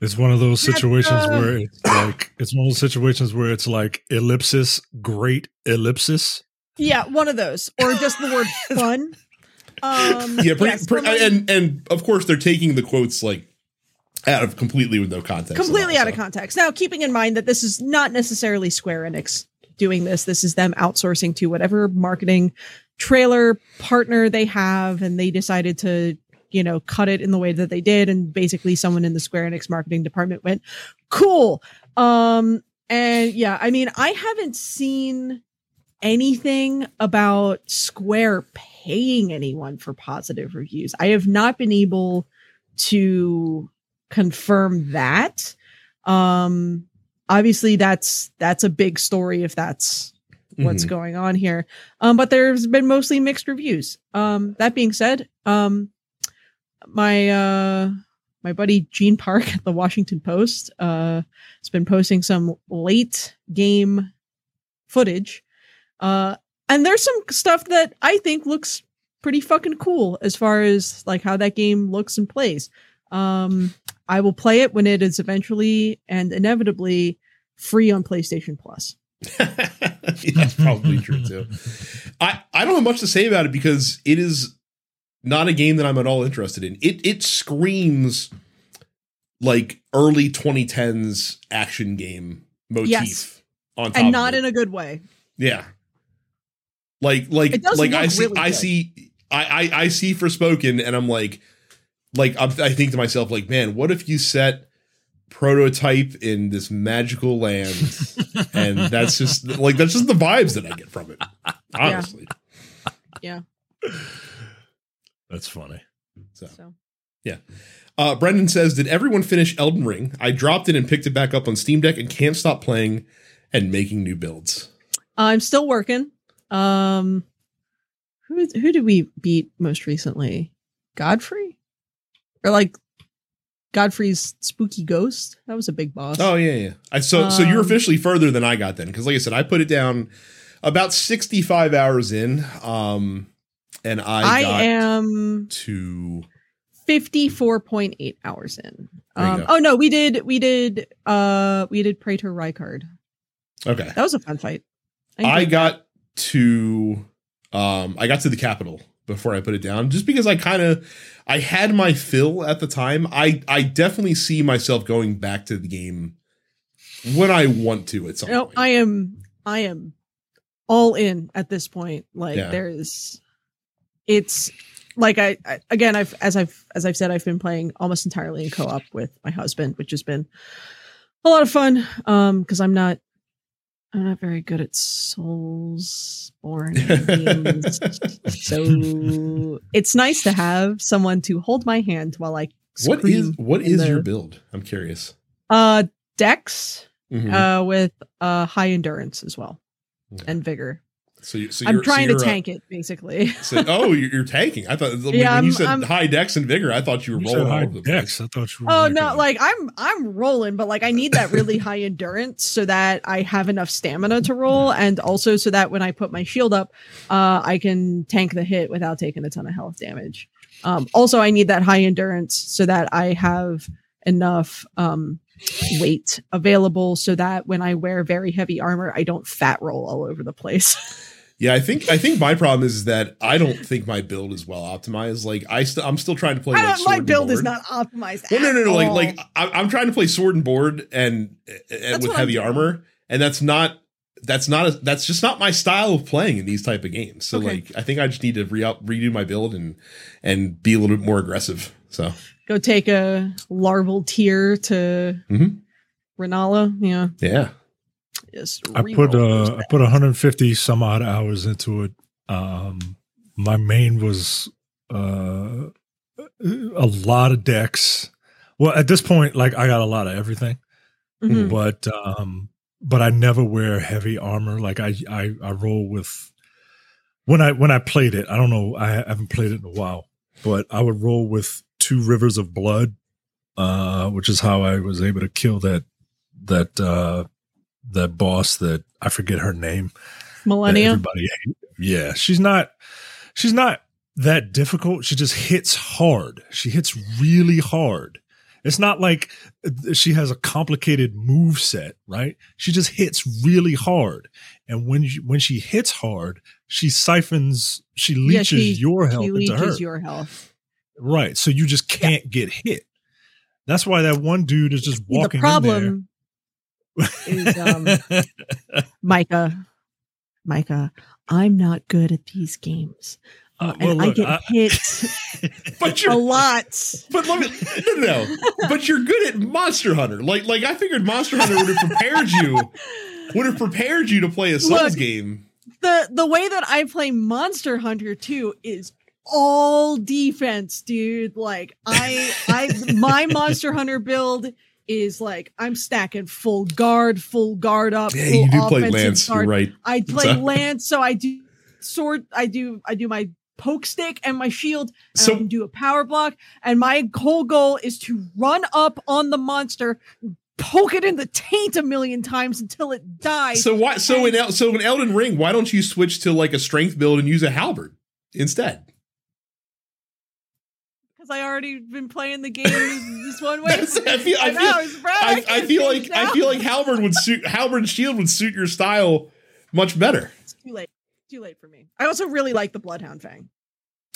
It's one of those situations uh, where it's like it's one of those situations where it's like ellipsis, great ellipsis. yeah, one of those, or just the word <laughs> fun. Um, Yeah, pretty, yes, pretty- and and of course they're taking the quotes like out of completely with no context. completely all, out of context. Now, keeping in mind that this is not necessarily Square Enix doing this, this is them outsourcing to whatever marketing trailer partner they have, and they decided to, you know, cut it in the way that they did. And basically, someone in the Square Enix marketing department went, cool. Um, and yeah, I mean, I haven't seen anything about Square paying anyone for positive reviews. I have not been able to confirm that. Um obviously that's that's a big story if that's what's Mhm. going on here. Um but there's been mostly mixed reviews. Um that being said, um my uh my buddy Gene Park at the Washington Post uh has been posting some late game footage. Uh and there's some stuff that I think looks pretty fucking cool as far as like how that game looks and plays. Um I will play it when it is eventually and inevitably free on PlayStation Plus. <laughs> That's probably true too. I I don't have much to say about it because it is not a game that I'm at all interested in. It it screams like early 2010s action game motif Yes. on top And not in a good way. Yeah. Like like like I see really I see I, I I see Forspoken and I'm like like I'm, I think to myself like man what if you set prototype in this magical land <laughs> and that's just like that's just the vibes that I get from it honestly Yeah. <laughs> That's funny. so So uh Brendan says did everyone finish Elden Ring I dropped it and picked it back up on Steam Deck and can't stop playing and making new builds I'm still working. Um who who did we beat most recently? Godfrey? Or like Godfrey's spooky ghost? That was a big boss. Oh yeah, yeah. I so so you're Um, officially further than I got then because like I said, I put it down about 65 hours in, um, and I, I, am to 54.8 hours in. Um, oh no, we did we did uh we did Praetor Rykard. okay. That was a fun fight. I that. got to um I got to the capital before I put it down just because I kind of I had my fill at the time. I I definitely see myself going back to the game when I want to at some No, point. I am I am all in at this point. Like Yeah. there's, it's like I, I again I've as I've as I've said I've been playing almost entirely in co-op with my husband, which has been a lot of fun. Um, because I'm not I'm not very good at souls born games. <laughs> so it's nice to have someone to hold my hand while I What is what is the- your build? I'm curious. uh Dex Mhm. uh with uh high endurance as well Okay. and vigor. So, you, so I'm trying so to you're, uh, tank it basically. so- <laughs> oh, you're, you're tanking. I thought when, Yeah, when you said I'm- high dex and vigor, I thought you were You said rolling all high over the place. dex. I thought you were. Oh like no, a- like I'm I'm rolling, but like I need that really <laughs> high endurance so that I have enough stamina to roll, and also so that when I put my shield up, uh, I can tank the hit without taking a ton of health damage. Um, also, I need that high endurance so that I have enough um, weight available so that when I wear very heavy armor, I don't fat roll all over the place. <laughs> Yeah, I think I think my problem is that I don't think my build is well optimized. Like I st- I'm still trying to play. I Like, my build is not optimized. Well, no, at no, no. Like, like I, I'm trying to play sword and board and, and with heavy armor, and that's not that's not a, that's just not my style of playing in these type of games. So Okay. like, I think I just need to re redo my build and and be a little bit more aggressive. So go take a Larval Tear to Mhm. Renala. Yeah. yeah, Just I put uh I put 150 some odd hours into it. Um, my main was uh a lot of dex. Well, at this point, like I got a lot of everything, Mhm. but um, but I never wear heavy armor. Like I I I roll with when I when I played it. I don't know. I haven't played it in a while, but I would roll with two rivers of blood, uh, which is how I was able to kill that that uh that boss that I forget her name. Malenia. everybody. Yeah, she's not she's not that difficult. She just hits hard. She hits really hard. It's not like she has a complicated move set, right? She just hits really hard. And when you, when she hits hard, she siphons, she Yeah, leeches she- your health He into her. your health. right. So you just can't get hit. That's why that one dude is just walking the problem in there. Is um Micah. Micah, I'm not good at these games. Uh, Uh, well, and I get I- hit <laughs> but a you're lot. but let me no, no no. But you're good at Monster Hunter. Like like I figured Monster Hunter would have prepared you would have prepared you to play a Souls Look, game. the the way that I play Monster Hunter 2 is all defense, dude. Like I I my Monster Hunter build is like I'm stacking full guard, full guard up, Yeah, you do play Lance. guard. You're right. I play So- <laughs> lance, so I do sword. I do I do my poke stick and my shield. And So- I can do a power block, and my whole goal is to run up on the monster, poke it in the taint a million times until it dies. So why? So in El- so in Elden Ring, why don't you switch to like a strength build and use a halberd instead? Because I already been playing the game this one way. <laughs> I feel- I feel- I, I feel like I feel like halberd would suit halberd shield would suit your style much better. it's too late. Too late for me. I also really like the Bloodhound Fang.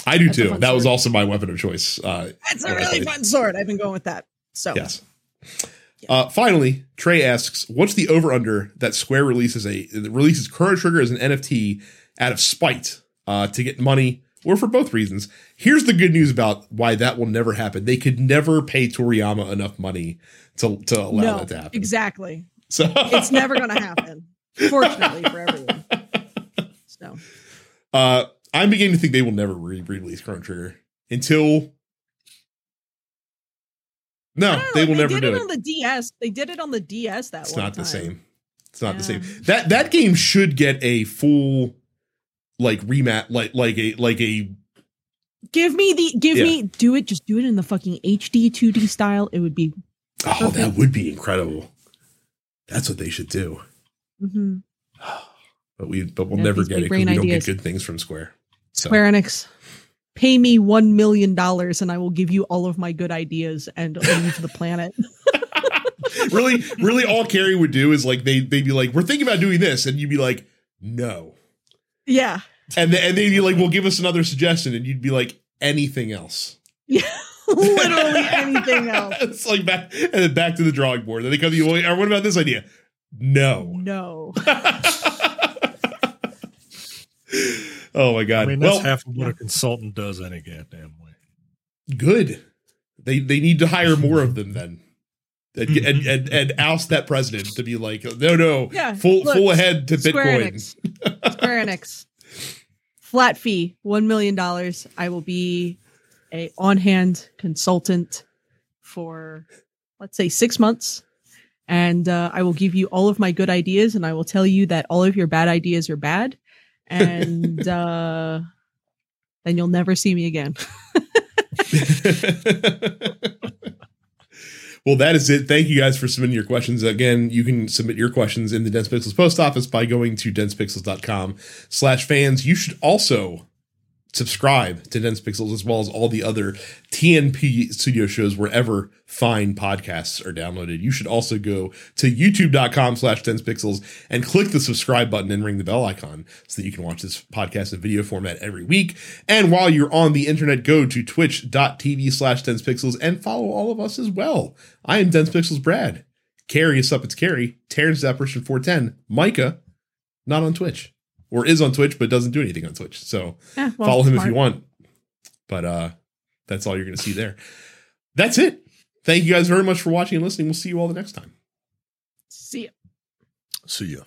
I do That's too. That was also my weapon of choice. Uh, It's a really fun sword. I've been going with that. So yes. Uh, finally, Trey asks, "What's the over under that Square releases a releases Chrono Trigger as an NFT out of spite uh, to get money, or for both reasons?" Here's the good news about why that will never happen. They could never pay Toriyama enough money to to allow no, that to happen. exactly. So It's never going <laughs> to happen. Fortunately for everyone. So Uh, I'm beginning to think they will never re- release Chrono Trigger until. No, they will never did do it it. on the DS. They did it on the DS that It's not the same. It's not the same. That that game should get a full like remat like like a like a Give me the give Yeah. me do it. Just do it in the fucking HD 2D style. It would be. oh that would be incredible. That's what they should do. mhm. <sighs> But we but we'll Yeah, never get it because we don't ideas. get good things from Square. So Square Enix, pay me one million dollars and I will give you all of my good ideas and leave the planet. <laughs> <laughs> really, really all Carrie would do is like they they'd be like, We're thinking about doing this, and you'd be like, No. Yeah, And then and they'd be like, Well, give us another suggestion, and you'd be like, anything else. Yeah. <laughs> literally anything else. <laughs> it's like back and then back to the drawing board. Then they come to you, "Well, or what about this idea? No. No. <laughs> oh my god. I mean, that's well, half of what a consultant does any goddamn way. good. They they need to hire more of them then. And, and, and, and oust that president to be like, no, no, Yeah, full look, full ahead to Square Bitcoin. Enix. Square Enix. Flat fee, one million dollars. I will be a on-hand consultant for let's say six months. And uh, I will give you all of my good ideas, and I will tell you that all of your bad ideas are bad, and <laughs> uh, then you'll never see me again. <laughs> well, that is it. Thank you guys for submitting your questions. Again, you can submit your questions in the Dense Pixels post office by going to densepixels.com slash fans. You should also subscribe to Dense Pixels as well as all the other TNP studio shows wherever fine podcasts are downloaded. You should also go to youtube.com slash dense pixels and click the subscribe button and ring the bell icon so that you can watch this podcast in video format every week. And while you're on the internet, go to twitch.tv slash dense pixels and follow all of us as well. I am Dense Pixels Brad. Carrie is up, it's Carrie. Terrence Apparition 410. Micah, not on Twitch. Or is on Twitch, but doesn't do anything on Twitch. So Yeah, well, follow him if you want. But uh that's all you're gonna see there. That's it. Thank you guys very much for watching and listening. We'll see you all the next time. See ya. See ya.